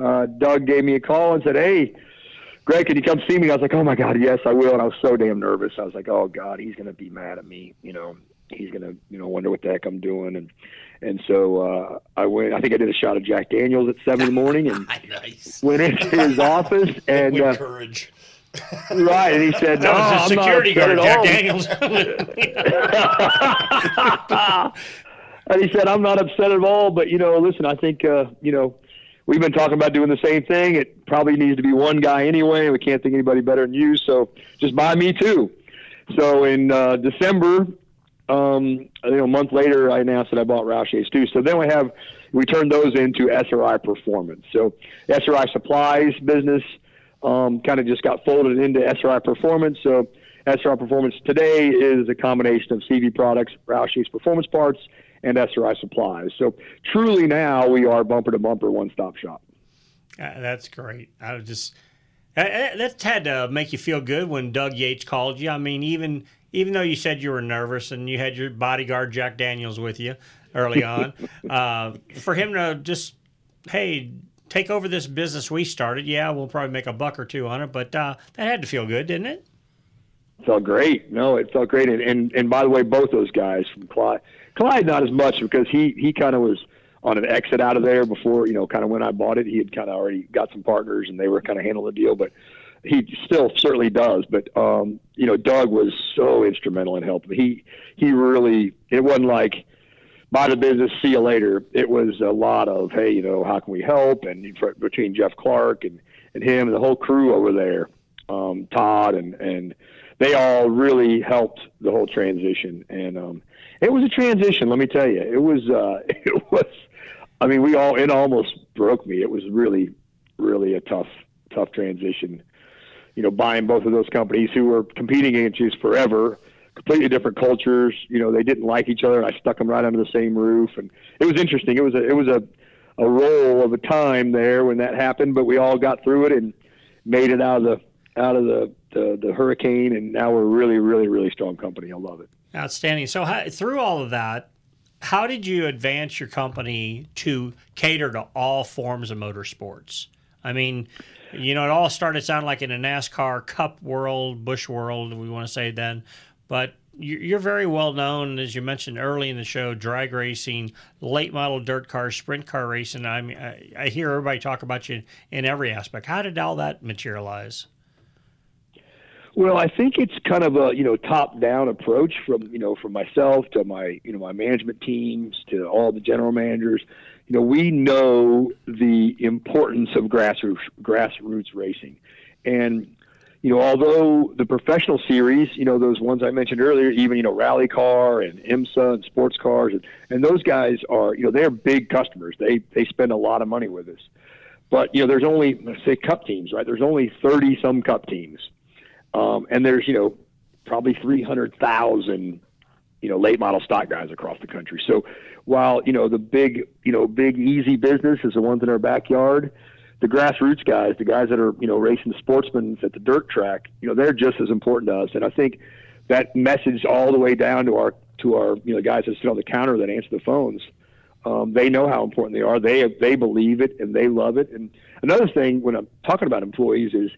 uh, Doug gave me a call and said, hey. Greg, can you come see me? I was like, oh my God, yes, I will. And I was so damn nervous. I was like, oh God, he's going to be mad at me. You know, he's going to, you know, wonder what the heck I'm doing. And, and so, uh, I went, I think I did a shot of Jack Daniels at seven in the morning and [laughs] nice. went into his office [laughs] and, With uh, courage. [laughs] right. And he said, no, that was a security not guard, Jack. Daniels. and he said, I'm not upset at all, but you know, listen, I think, uh, you know, we've been talking about doing the same thing. It probably needs to be one guy anyway. We can't think anybody better than you. So just buy me too. So in uh, December, um, you know, a month later, I announced that I bought Roush Yates too. So then we have, we turned those into SRI Performance. So SRI Supplies business um, kind of just got folded into SRI Performance. So SRI Performance today is a combination of CV products, Roush Yates Performance Parts, and SRI Supplies. So truly now we are bumper to bumper one stop shop. Uh, that's great. I was just that, that had to make you feel good when Doug Yates called you. I mean, even even though you said you were nervous and you had your bodyguard Jack Daniels with you early [laughs] on, uh, for him to just hey take over this business we started. Yeah, we'll probably make a buck or two on it, but uh, that had to feel good, didn't it? felt great. No, it felt great. And, and and by the way, both those guys from Clyde, Clyde not as much because he he kind of was on an exit out of there before you know kind of when I bought it. He had kind of already got some partners and they were kind of handling the deal, but he still certainly does. But um, you know, Doug was so instrumental in helping. He he really it wasn't like buy the business, see you later. It was a lot of hey, you know, how can we help? And for, between Jeff Clark and and him and the whole crew over there, um, Todd and and they all really helped the whole transition. And um, it was a transition. Let me tell you, it was uh, [laughs] it was. I mean, we all it almost broke me. It was really really a tough tough transition. You know, buying both of those companies who were competing against you forever completely different cultures. You know, they didn't like each other, and I stuck them right under the same roof, and it was interesting. It was a it was a a roll of a time there when that happened, but we all got through it and made it out of the out of the the, the hurricane, and now we're really really really strong company. I love it. Outstanding. So how, through all of that, how did you advance your company to cater to all forms of motorsports? I mean, you know, it all started sounding like in a NASCAR Cup world, Busch world, we want to say then, but you're very well known, as you mentioned early in the show, drag racing, late model dirt cars, sprint car racing. I mean, I, I hear everybody talk about you in every aspect. How did all that materialize? Well, I think it's kind of a you know top down approach from you know from myself to my you know my management teams to all the general managers. You know, we know the importance of grassroots grassroots racing, and you know, although the professional series, you know, those ones I mentioned earlier, even, you know, Rally Car and IMSA and sports cars, and, and those guys are, you know, they're big customers. They, they spend a lot of money with us. But, you know, there's only, let's say, cup teams, right? There's only 30 some cup teams. Um, and there's, you know, probably 300,000, you know, late model stock guys across the country. So while, you know, the big, you know, big easy business is the ones in our backyard, the grassroots guys, the guys that are you know racing the sportsmen at the dirt track, you know they're just as important to us. And I think that message all the way down to our to our you know guys that sit on the counter that answer the phones, um, they know how important they are. They they believe it and they love it. And another thing when I'm talking about employees is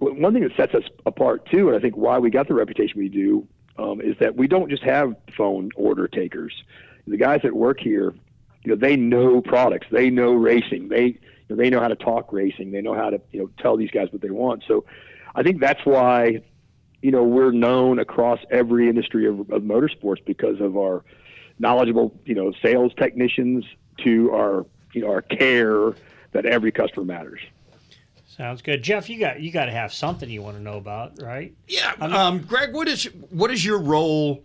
one thing that sets us apart too, and I think why we got the reputation we do um, is that we don't just have phone order takers. The guys that work here, you know, they know products, they know racing, they you know, they know how to talk racing. They know how to you know tell these guys what they want. So I think that's why you know, we're known across every industry of, of motorsports because of our knowledgeable, you know, sales technicians to our, you know, our care that every customer matters. Sounds good, Jeff. You got you got to have something you want to know about, right? Yeah, um, Greg. What is what is your role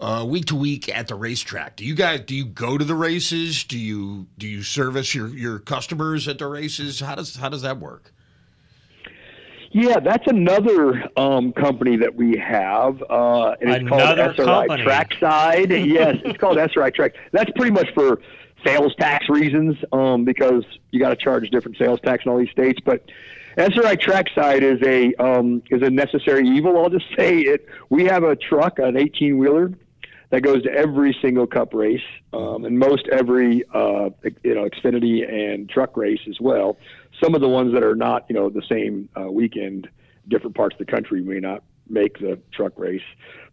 uh, week to week at the racetrack? Do you guys do you go to the races? Do you do you service your your customers at the races? How does how does that work? Yeah, that's another um, company that we have. Uh, and it's Another called SRI company. Trackside. yes, it's called SRI Track. That's pretty much for sales tax reasons um, because you got to charge different sales tax in all these states. But SRI Trackside is a um, is a necessary evil. I'll just [laughs] say it. We have a truck, an 18 wheeler, that goes to every single Cup race um, and most every uh, you know Xfinity and truck race as well. Some of the ones that are not you know the same uh, weekend, different parts of the country may not make the truck race.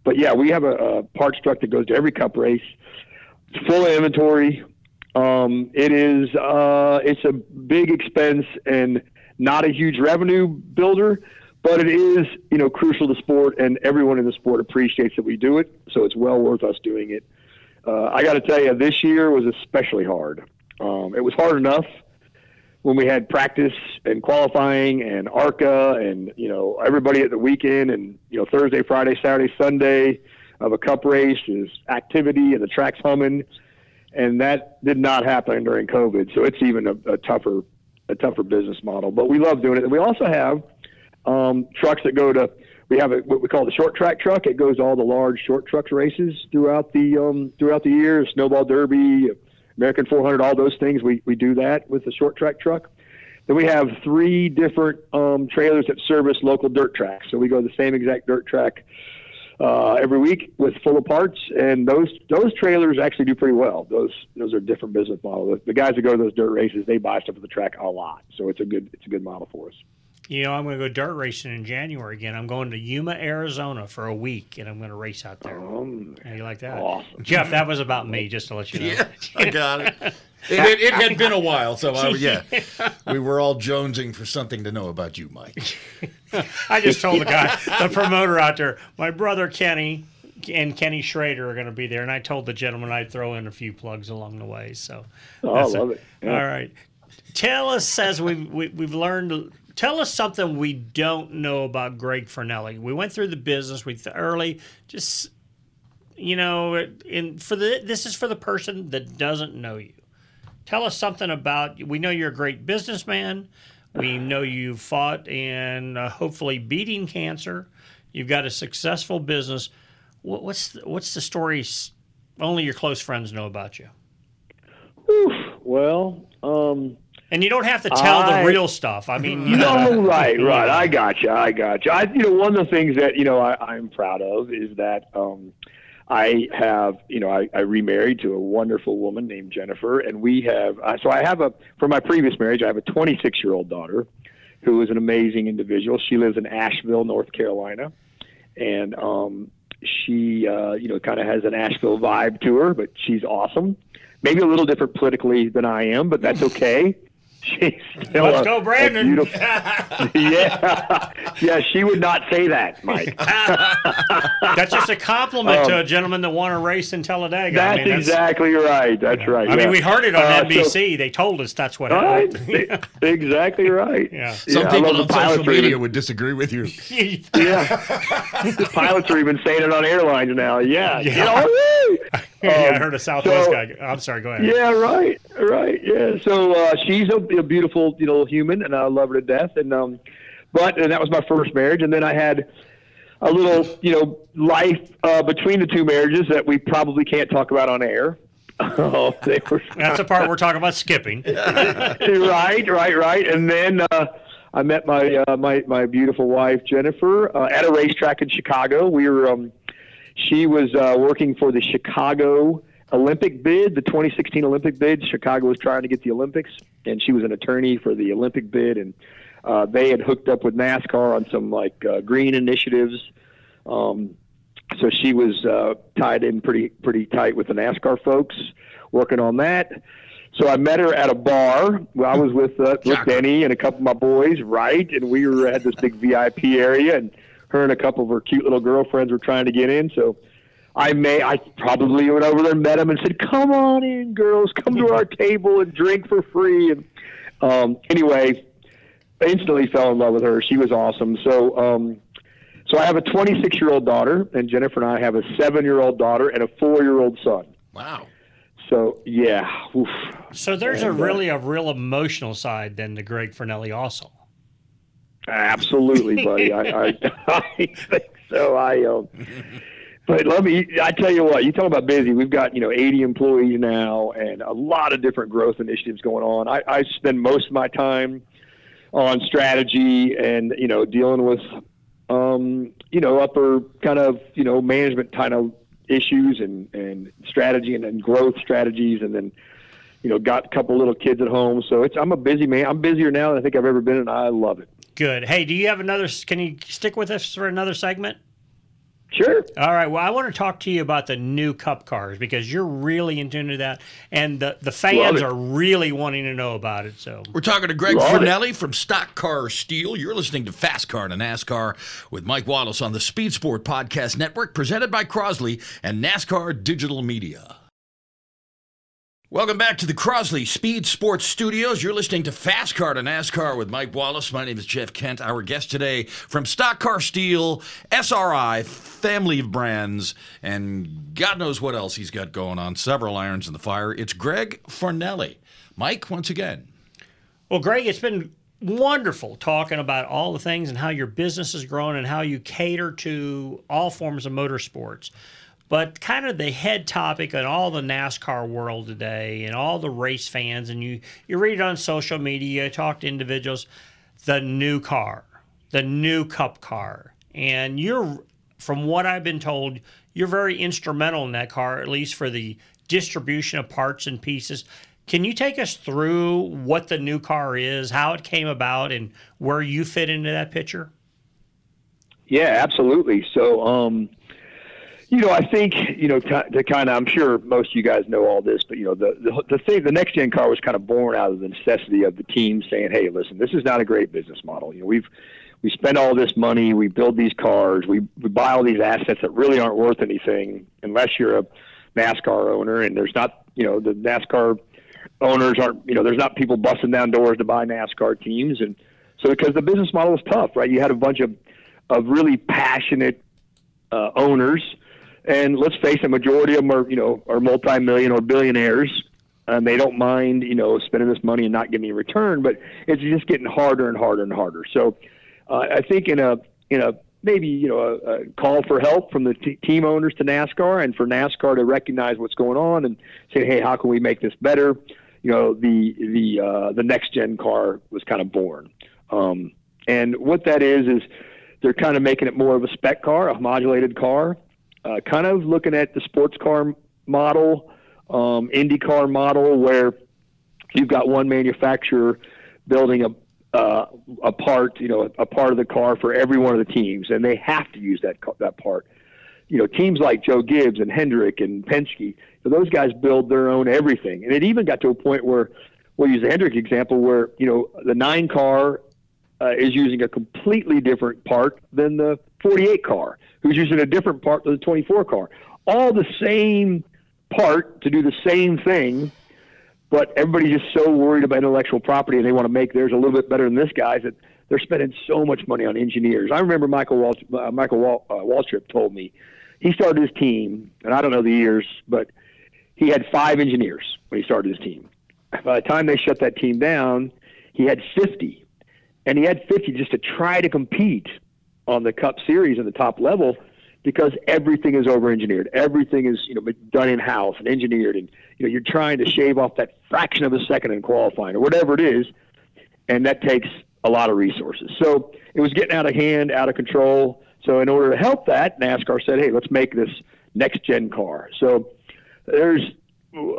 But yeah, we have a, a parts truck that goes to every Cup race. It's full inventory. Um, it is uh, it's a big expense and not a huge revenue builder, but it is you know crucial to sport, and everyone in the sport appreciates that we do it. So it's well worth us doing it. Uh, I got to tell you, this year was especially hard. Um, it was hard enough when we had practice and qualifying and ARCA and you know everybody at the weekend and you know Thursday, Friday, Saturday, Sunday of a cup race is activity and the track's humming, and that did not happen during COVID. So it's even a, a tougher a tougher business model. But we love doing it. And we also have um, trucks that go to. We have a, what we call the short track truck. It goes to all the large short trucks races throughout the um, throughout the year. Snowball Derby, American 400, all those things. We we do that with the short track truck. Then we have three different um, trailers that service local dirt tracks. So we go to the same exact dirt track uh, every week with full of parts, and those those trailers actually do pretty well. Those those are a different business model. The, the guys that go to those dirt races, they buy stuff at the track a lot, so it's a good it's a good model for us. You know, I'm going to go dirt racing in January again. I'm going to Yuma, Arizona for a week, and I'm going to race out there. Um, How you like that? awesome. Jeff, that was about me, just to let you know. [laughs] Yeah, I got it. [laughs] It, it, it had been a while, so I, yeah, [laughs] we were all jonesing for something to know about you, Mike. [laughs] I just told the guy, the promoter out there, my brother Kenny and Kenny Schrader are going to be there, and I told the gentleman I'd throw in a few plugs along the way. So, Oh, I love it. Yeah. All right, tell us as we've we, we've learned. Tell us something we don't know about Greg Fornelli. We went through the business with early, just you know, and for the this is for the person that doesn't know you. Tell us something about. We know you're a great businessman. We know you've fought and uh, hopefully beating cancer. You've got a successful business. What, what's the, what's the story? Only your close friends know about you. Well, um, And you don't have to tell I- the real stuff. I mean, you know, no, [laughs] right, right. I got you. I got you. I, you know, one of the things that you know I, I'm proud of is that um, I have, you know, I, I remarried to a wonderful woman named Jennifer, and we have. Uh, so I have a from my previous marriage, I have a 26 year old daughter who is an amazing individual. She lives in Asheville, North Carolina, and um, she, uh, you know, kind of has an Asheville vibe to her, but she's awesome. Maybe a little different politically than I am, but that's [laughs] okay. She's still let's a- go, Brandon. [laughs] yeah, yeah. She would not say that, Mike. [laughs] that's just a compliment to Um, a gentleman that won a race in Talladega. That's, I mean, exactly right. That's right. I mean, we heard it on Uh, so- NBC. they told us that's what All right, happened. exactly right. [laughs] Yeah. Some Yeah, people on social media even- would disagree with you. Yeah, the pilots are even saying it on airlines now. Yeah, Yeah. You know, woo! yeah, I Um, heard a Southwest so- guy. I'm sorry. Go ahead. Yeah, right, right. Yeah. So uh, she's a, a beautiful, you know, human, and I love her to death. And um, but and that was my first marriage, and then I had a little, you know, life uh, between the two marriages that we probably can't talk about on air. [laughs] Oh, they were [laughs] That's the part we're talking about skipping. [laughs] right, right, right. And then uh, I met my uh, my my beautiful wife Jennifer uh, at a racetrack in Chicago. We were um, she was uh, working for the Chicago Olympic bid, the 2016 Olympic bid. Chicago was trying to get the Olympics, and she was an attorney for the Olympic bid, and uh, they had hooked up with NASCAR on some like uh, green initiatives. Um, so she was uh, tied in pretty pretty tight with the NASCAR folks, working on that. So I met her at a bar. I was with uh, with Denny and a couple of my boys, right? And we were had this big VIP area, and her and a couple of her cute little girlfriends were trying to get in. So I may, I probably went over there and met them and said, "Come on in, girls, come to our [laughs] table and drink for free." And um, anyway, instantly fell in love with her. She was awesome. So, um, so I have a 26 year old daughter, and Jennifer and I have a seven year old daughter and a four year old son. Wow. So yeah. Oof. So there's And, a uh, really a real emotional side then to Greg Fornelli also. Absolutely, buddy. I, I, [laughs] [laughs] I think so. I um, but let me. I tell you what. You talk about busy. We've got you know 80 employees now, and a lot of different growth initiatives going on. I, I spend most of my time on strategy and you know dealing with um, you know upper kind of you know management kind of issues and and strategy and then growth strategies, and then you know got a couple little kids at home. So it's I'm a busy man. I'm busier now than I think I've ever been, and I love it. Good. Hey, do you have another? Can you stick with us for another segment? Sure. All right. Well, I want to talk to you about the new Cup cars because you're really into that, and the the fans are really wanting to know about it. So We're talking to Greg Love it. Fornelli from Stock Car Steel. You're listening to Fast Car to NASCAR with Mike Wallace on the Speed Sport Podcast Network, presented by Crosley and NASCAR Digital Media. Welcome back to the Crosley Speed Sports Studios. You're listening to Fast Car to NASCAR with Mike Wallace. My name is Jeff Kent. Our guest today from Stock Car Steel, SRI, family of brands, and God knows what else he's got going on. Several irons in the fire. It's Greg Fornelli. Mike, once again. Well, Greg, it's been wonderful talking about all the things and how your business is growing and how you cater to all forms of motorsports. But kind of the head topic in all the NASCAR world today and all the race fans, and you, you read it on social media, talk to individuals, the new car, the new cup car. And you're, from what I've been told, you're very instrumental in that car, at least for the distribution of parts and pieces. Can you take us through what the new car is, how it came about, and where you fit into that picture? Yeah, absolutely. So, um, you know, I think you know to, kind of. I'm sure most of you guys know all this, but you know, the the, the thing, the next gen car was kind of born out of the necessity of the team saying, "Hey, listen, this is not a great business model. You know, we've we spend all this money, we build these cars, we, we buy all these assets that really aren't worth anything unless you're a NASCAR owner, and there's not, you know, the NASCAR owners aren't, you know, there's not people busting down doors to buy NASCAR teams, and so because the business model was tough, right? You had a bunch of of really passionate uh, owners, and let's face it, majority of them are, you know, are multi-million or billionaires, and they don't mind, you know, spending this money and not getting any return, but it's just getting harder and harder and harder. So, uh, I think in a in a maybe you know a, a call for help from the t- team owners to NASCAR and for NASCAR to recognize what's going on and say, hey, how can we make this better? You know, the the uh, the next gen car was kind of born, um, and what that is is they're kind of making it more of a spec car, a modulated car, uh, kind of looking at the sports car model, um, Indy car model, where you've got one manufacturer building a uh, a part, you know, a part of the car for every one of the teams, and they have to use that that part. You know, teams like Joe Gibbs and Hendrick and Penske, those guys build their own everything, and it even got to a point where we'll use the Hendrick example, where you know the nine car uh, is using a completely different part than the 48 car, who's using a different part than the 24 car. All the same part to do the same thing, but everybody's just so worried about intellectual property and they want to make theirs a little bit better than this guy's that they're spending so much money on engineers. I remember Michael Wal- uh, Michael Wal- uh, Waltrip told me he started his team, and I don't know the years, but he had five engineers when he started his team. By the time they shut that team down, he had 50, and he had 50 just to try to compete on the Cup Series at the top level because everything is over engineered. Everything is you know done in house and engineered, and you know you're trying to shave off that fraction of a second in qualifying or whatever it is, and that takes a lot of resources. So it was getting out of hand, out of control. So in order to help that, NASCAR said, "Hey, let's make this next gen car." So there's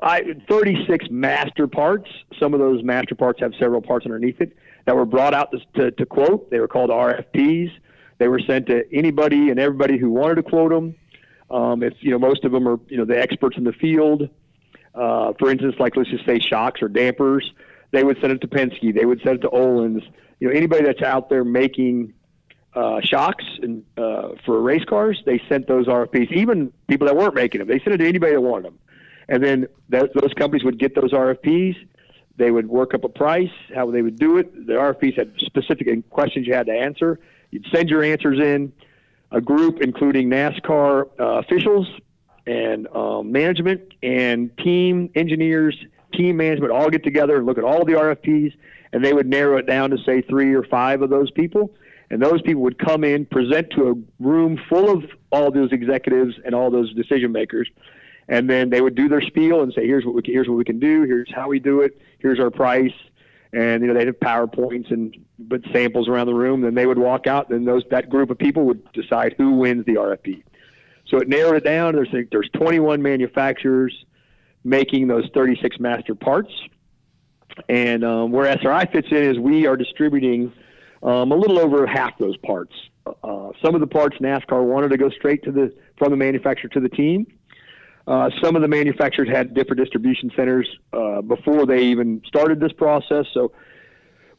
I, 36 master parts. Some of those master parts have several parts underneath it that were brought out to, to, to quote. They were called RFPs. They were sent to anybody and everybody who wanted to quote them. Um, if you know, most of them are you know the experts in the field. Uh, for instance, like let's just say shocks or dampers, they would send it to Penske. They would send it to Öhlins. You know, anybody that's out there making uh, shocks and uh, for race cars, they sent those RFPs. Even people that weren't making them, they sent it to anybody that wanted them. And then th- those companies would get those RFPs. They would work up a price, how they would do it. The RFPs had specific questions you had to answer. You'd send your answers in. A group, including NASCAR uh, officials and um, management and team engineers, team management, all get together and look at all the RFPs, and they would narrow it down to say three or five of those people. And those people would come in, present to a room full of all those executives and all those decision makers, and then they would do their spiel and say, "Here's what we can, here's what we can do. Here's how we do it. Here's our price." And you know they'd have powerpoints and but samples around the room. Then they would walk out. Then those that group of people would decide who wins the RFP. So it narrowed it down. There's there's 21 manufacturers making those 36 master parts, and um, where SRI fits in is we are distributing um, a little over half those parts. Uh, some of the parts NASCAR wanted to go straight to the from the manufacturer to the team. Uh, some of the manufacturers had different distribution centers uh, before they even started this process. So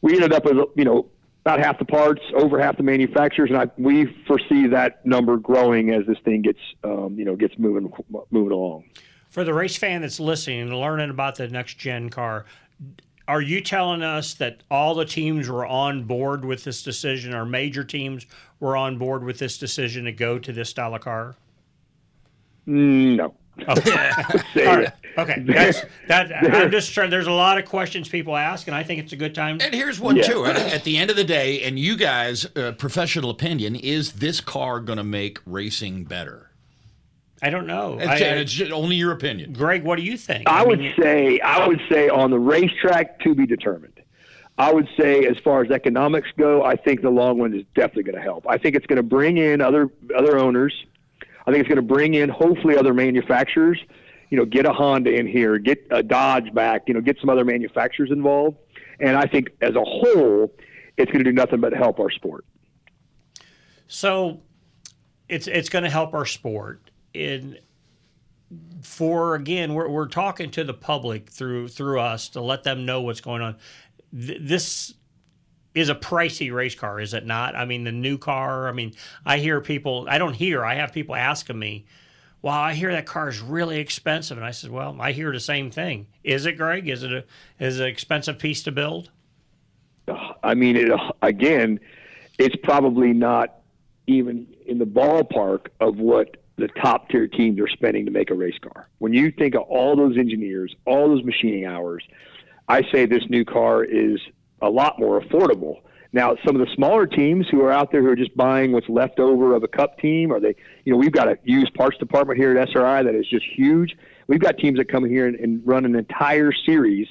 we ended up with, you know, about half the parts, over half the manufacturers, and I, we foresee that number growing as this thing gets, um, you know, gets moving moving along. For the race fan that's listening and learning about the next gen car, are you telling us that all the teams were on board with this decision, or major teams were on board with this decision to go to this style of car? No. [laughs] Okay. right. [laughs] Okay. That's that. I'm just trying. There's a lot of questions people ask, and I think it's a good time. And here's one yeah. too. At the end of the day, and you guys, uh, professional opinion, is this car going to make racing better? I don't know. It's, I, it's only your opinion, Greg. What do you think? I, I would say. I would say on the racetrack to be determined. I would say, as far as economics go, I think the long one is definitely going to help. I think it's going to bring in other other owners I think it's going to bring in hopefully other manufacturers. You know, get a Honda in here, get a Dodge back. You know, get some other manufacturers involved. And I think as a whole, it's going to do nothing but help our sport. So, it's it's going to help our sport. In for again, we're we're talking to the public through through us to let them know what's going on. Th- this is a pricey race car, is it not? I mean, the new car. I mean, I hear people. I don't hear. I have people asking me, "Well, I hear that car is really expensive," and I said, "Well, I hear the same thing. Is it, Greg? Is it a is it an expensive piece to build?" I mean, it, again, it's probably not even in the ballpark of what the top tier teams are spending to make a race car. When you think of all those engineers, all those machining hours, I say this new car is a lot more affordable. Now, some of the smaller teams who are out there who are just buying what's left over of a cup team, or they, you know, we've got a used parts department here at SRI that is just huge. We've got teams that come here and, and run an entire series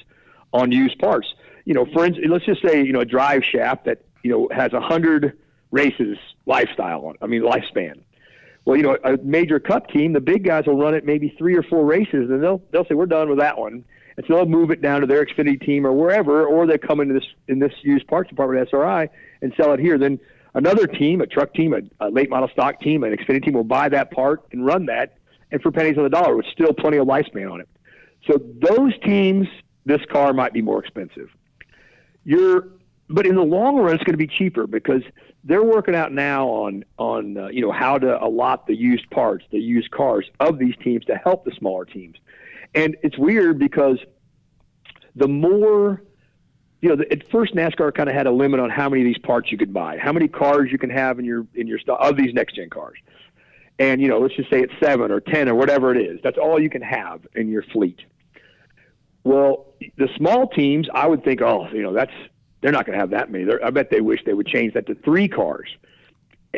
on used parts. You know, for instance, let's just say, you know, a drive shaft that, you know, has a hundred races lifestyle on, I mean, lifespan. Well, you know, a major cup team, the big guys will run it maybe three or four races, and they'll they'll say we're done with that one and so they'll move it down to their Xfinity team or wherever, or they come into this in this used parts department SRI and sell it here. Then another team, a truck team, a, a late model stock team, an Xfinity team will buy that part and run that, and for pennies on the dollar, with still plenty of lifespan on it. So those teams, this car might be more expensive. You're, but in the long run, it's going to be cheaper because they're working out now on on uh, you know how to allot the used parts, the used cars of these teams to help the smaller teams. And it's weird because the more you know, the, at first NASCAR kind of had a limit on how many of these parts you could buy, how many cars you can have in your in your stock of these next gen cars. And you know, let's just say it's seven or ten or whatever it is. That's all you can have in your fleet. Well, the small teams, I would think, oh, you know, that's they're not going to have that many. They're, I bet they wish they would change that to three cars.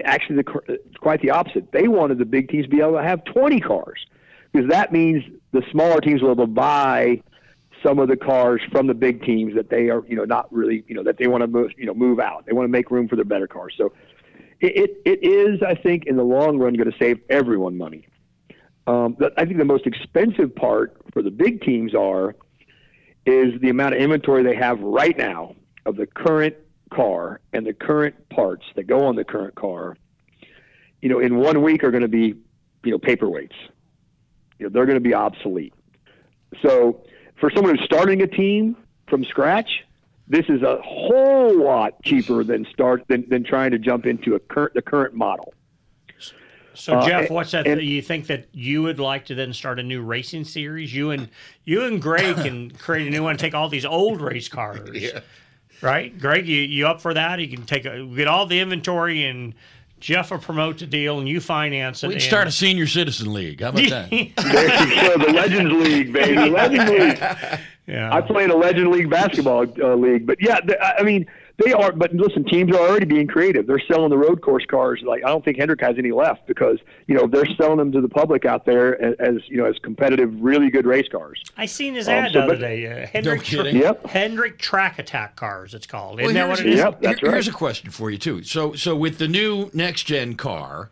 Actually, the, quite the opposite. They wanted the big teams to be able to have 20 cars because that means the smaller teams will be able to buy some of the cars from the big teams that they are, you know, not really, you know, that they want to move, you know, move out. They want to make room for their better cars. So it, it, it is, I think, in the long run, going to save everyone money. Um, I think the most expensive part for the big teams are is the amount of inventory they have right now of the current car and the current parts that go on the current car. You know, in one week are going to be, you know, paperweights you know, they're going to be obsolete. So for someone who's starting a team from scratch, this is a whole lot cheaper than start than, than trying to jump into a current the current model. So Uh, Jeff, what's that? and- you think that you would like to then start a new racing series? You and you and Greg can [laughs] create a new one. And take all these old race cars, [laughs] right? Greg, you you up for that? You can take a, get all the inventory and Jeff will promote the deal and you finance it. We'd start a senior citizen league. How about [laughs] that? There you the Legends League, baby, Legends League. [laughs] Yeah. I play in a Legend League basketball uh, league, but yeah, the, I I mean they are. But listen, teams are already being creative. They're selling the road course cars. Like I don't think Hendrick has any left because you know they're selling them to the public out there as, as you know as competitive, really good race cars. I seen his Um, ad so, the other but- day. Uh, Hendrick, kidding. Yep. Hendrick Track Attack cars. It's called. Well, Isn't that what here's- it is? Yep, that's here- Here's a question for you too. So, so with the new next gen car,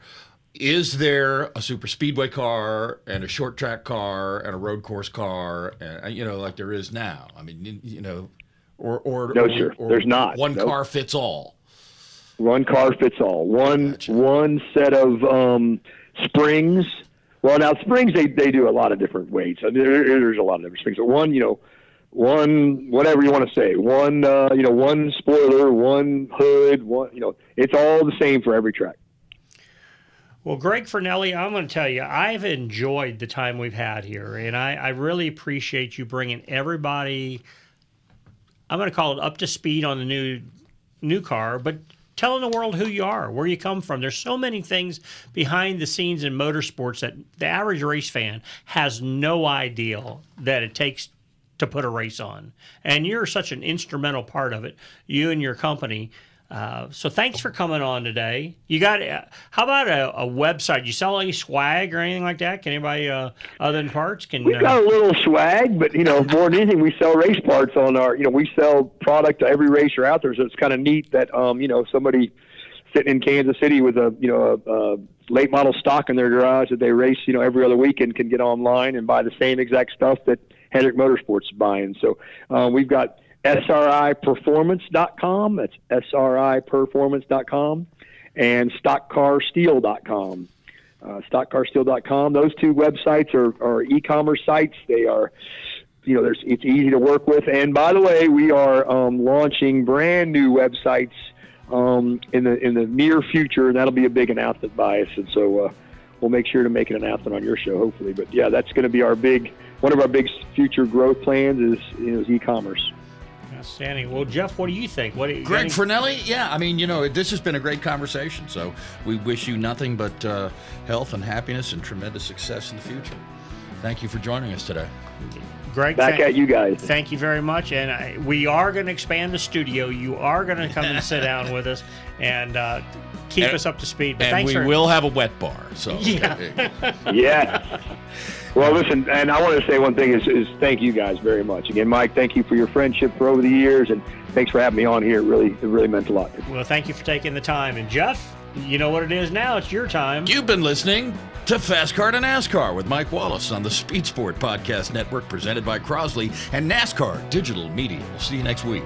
is there a super speedway car and a short track car and a road course car, and, you know, like there is now? I mean, you- you know, or or No, or- sir. or There's not. one Nope. car fits all. One car fits all. One one set of um, springs. Well, now springs they, they do a lot of different weights. I mean, there, there's a lot of different springs. But one, you know, one whatever you want to say. One uh, you know, one spoiler, one hood, one you know, it's all the same for every track. Well, Greg Fornelli, I'm going to tell you, I've enjoyed the time we've had here, and I, I really appreciate you bringing everybody. I'm going to call it up to speed on the new new car, but telling the world who you are, where you come from. There's so many things behind the scenes in motorsports that the average race fan has no idea that it takes to put a race on, and you're such an instrumental part of it. You and your company. Uh, so thanks for coming on today. You got uh, how about a, a website? You sell any swag or anything like that? Can anybody uh, other than parts can? We've uh, got a little swag, but you know, more than anything, we sell race parts on our. You know, we sell product to every racer out there. So it's kind of neat that um, you know somebody sitting in Kansas City with a you know a, a late model stock in their garage that they race you know every other weekend can get online and buy the same exact stuff that Hendrick Motorsports is buying. So uh, we've got SRIperformance.com. That's SRIperformance.com and StockCarSteel.com. Uh, StockCarSteel.com. Those two websites are, are e-commerce sites. They are, you know, there's it's easy to work with. And by the way, we are um, launching brand new websites um, in the in the near future. and That'll be a big announcement by us, and so uh, we'll make sure to make an announcement on your show, hopefully. But yeah, that's going to be our big one of our big future growth plans is is e-commerce. Outstanding. Well, Jeff, what do you think? What you, Greg any- Fornelli, yeah, I mean, you know, this has been a great conversation. So we wish you nothing but uh, health and happiness and tremendous success in the future. Thank you for joining us today. Greg, Back thank- at you guys. Thank you very much, and I, we are going to expand the studio. You are going to come and sit down with us and uh, keep And- us up to speed. But and thanks we for, will have a wet bar. So [laughs] Yeah. yes. Well, listen, and I want to say one thing is, is thank you guys very much. Again, Mike, thank you for your friendship for over the years, and thanks for having me on here. It really, it really meant a lot. Well, thank you for taking the time. And Jeff, you know what it is now. It's your time. You've been listening to Fast Car to NASCAR with Mike Wallace on the Speed Sport Podcast Network presented by Crosley and NASCAR Digital Media. We'll see you next week.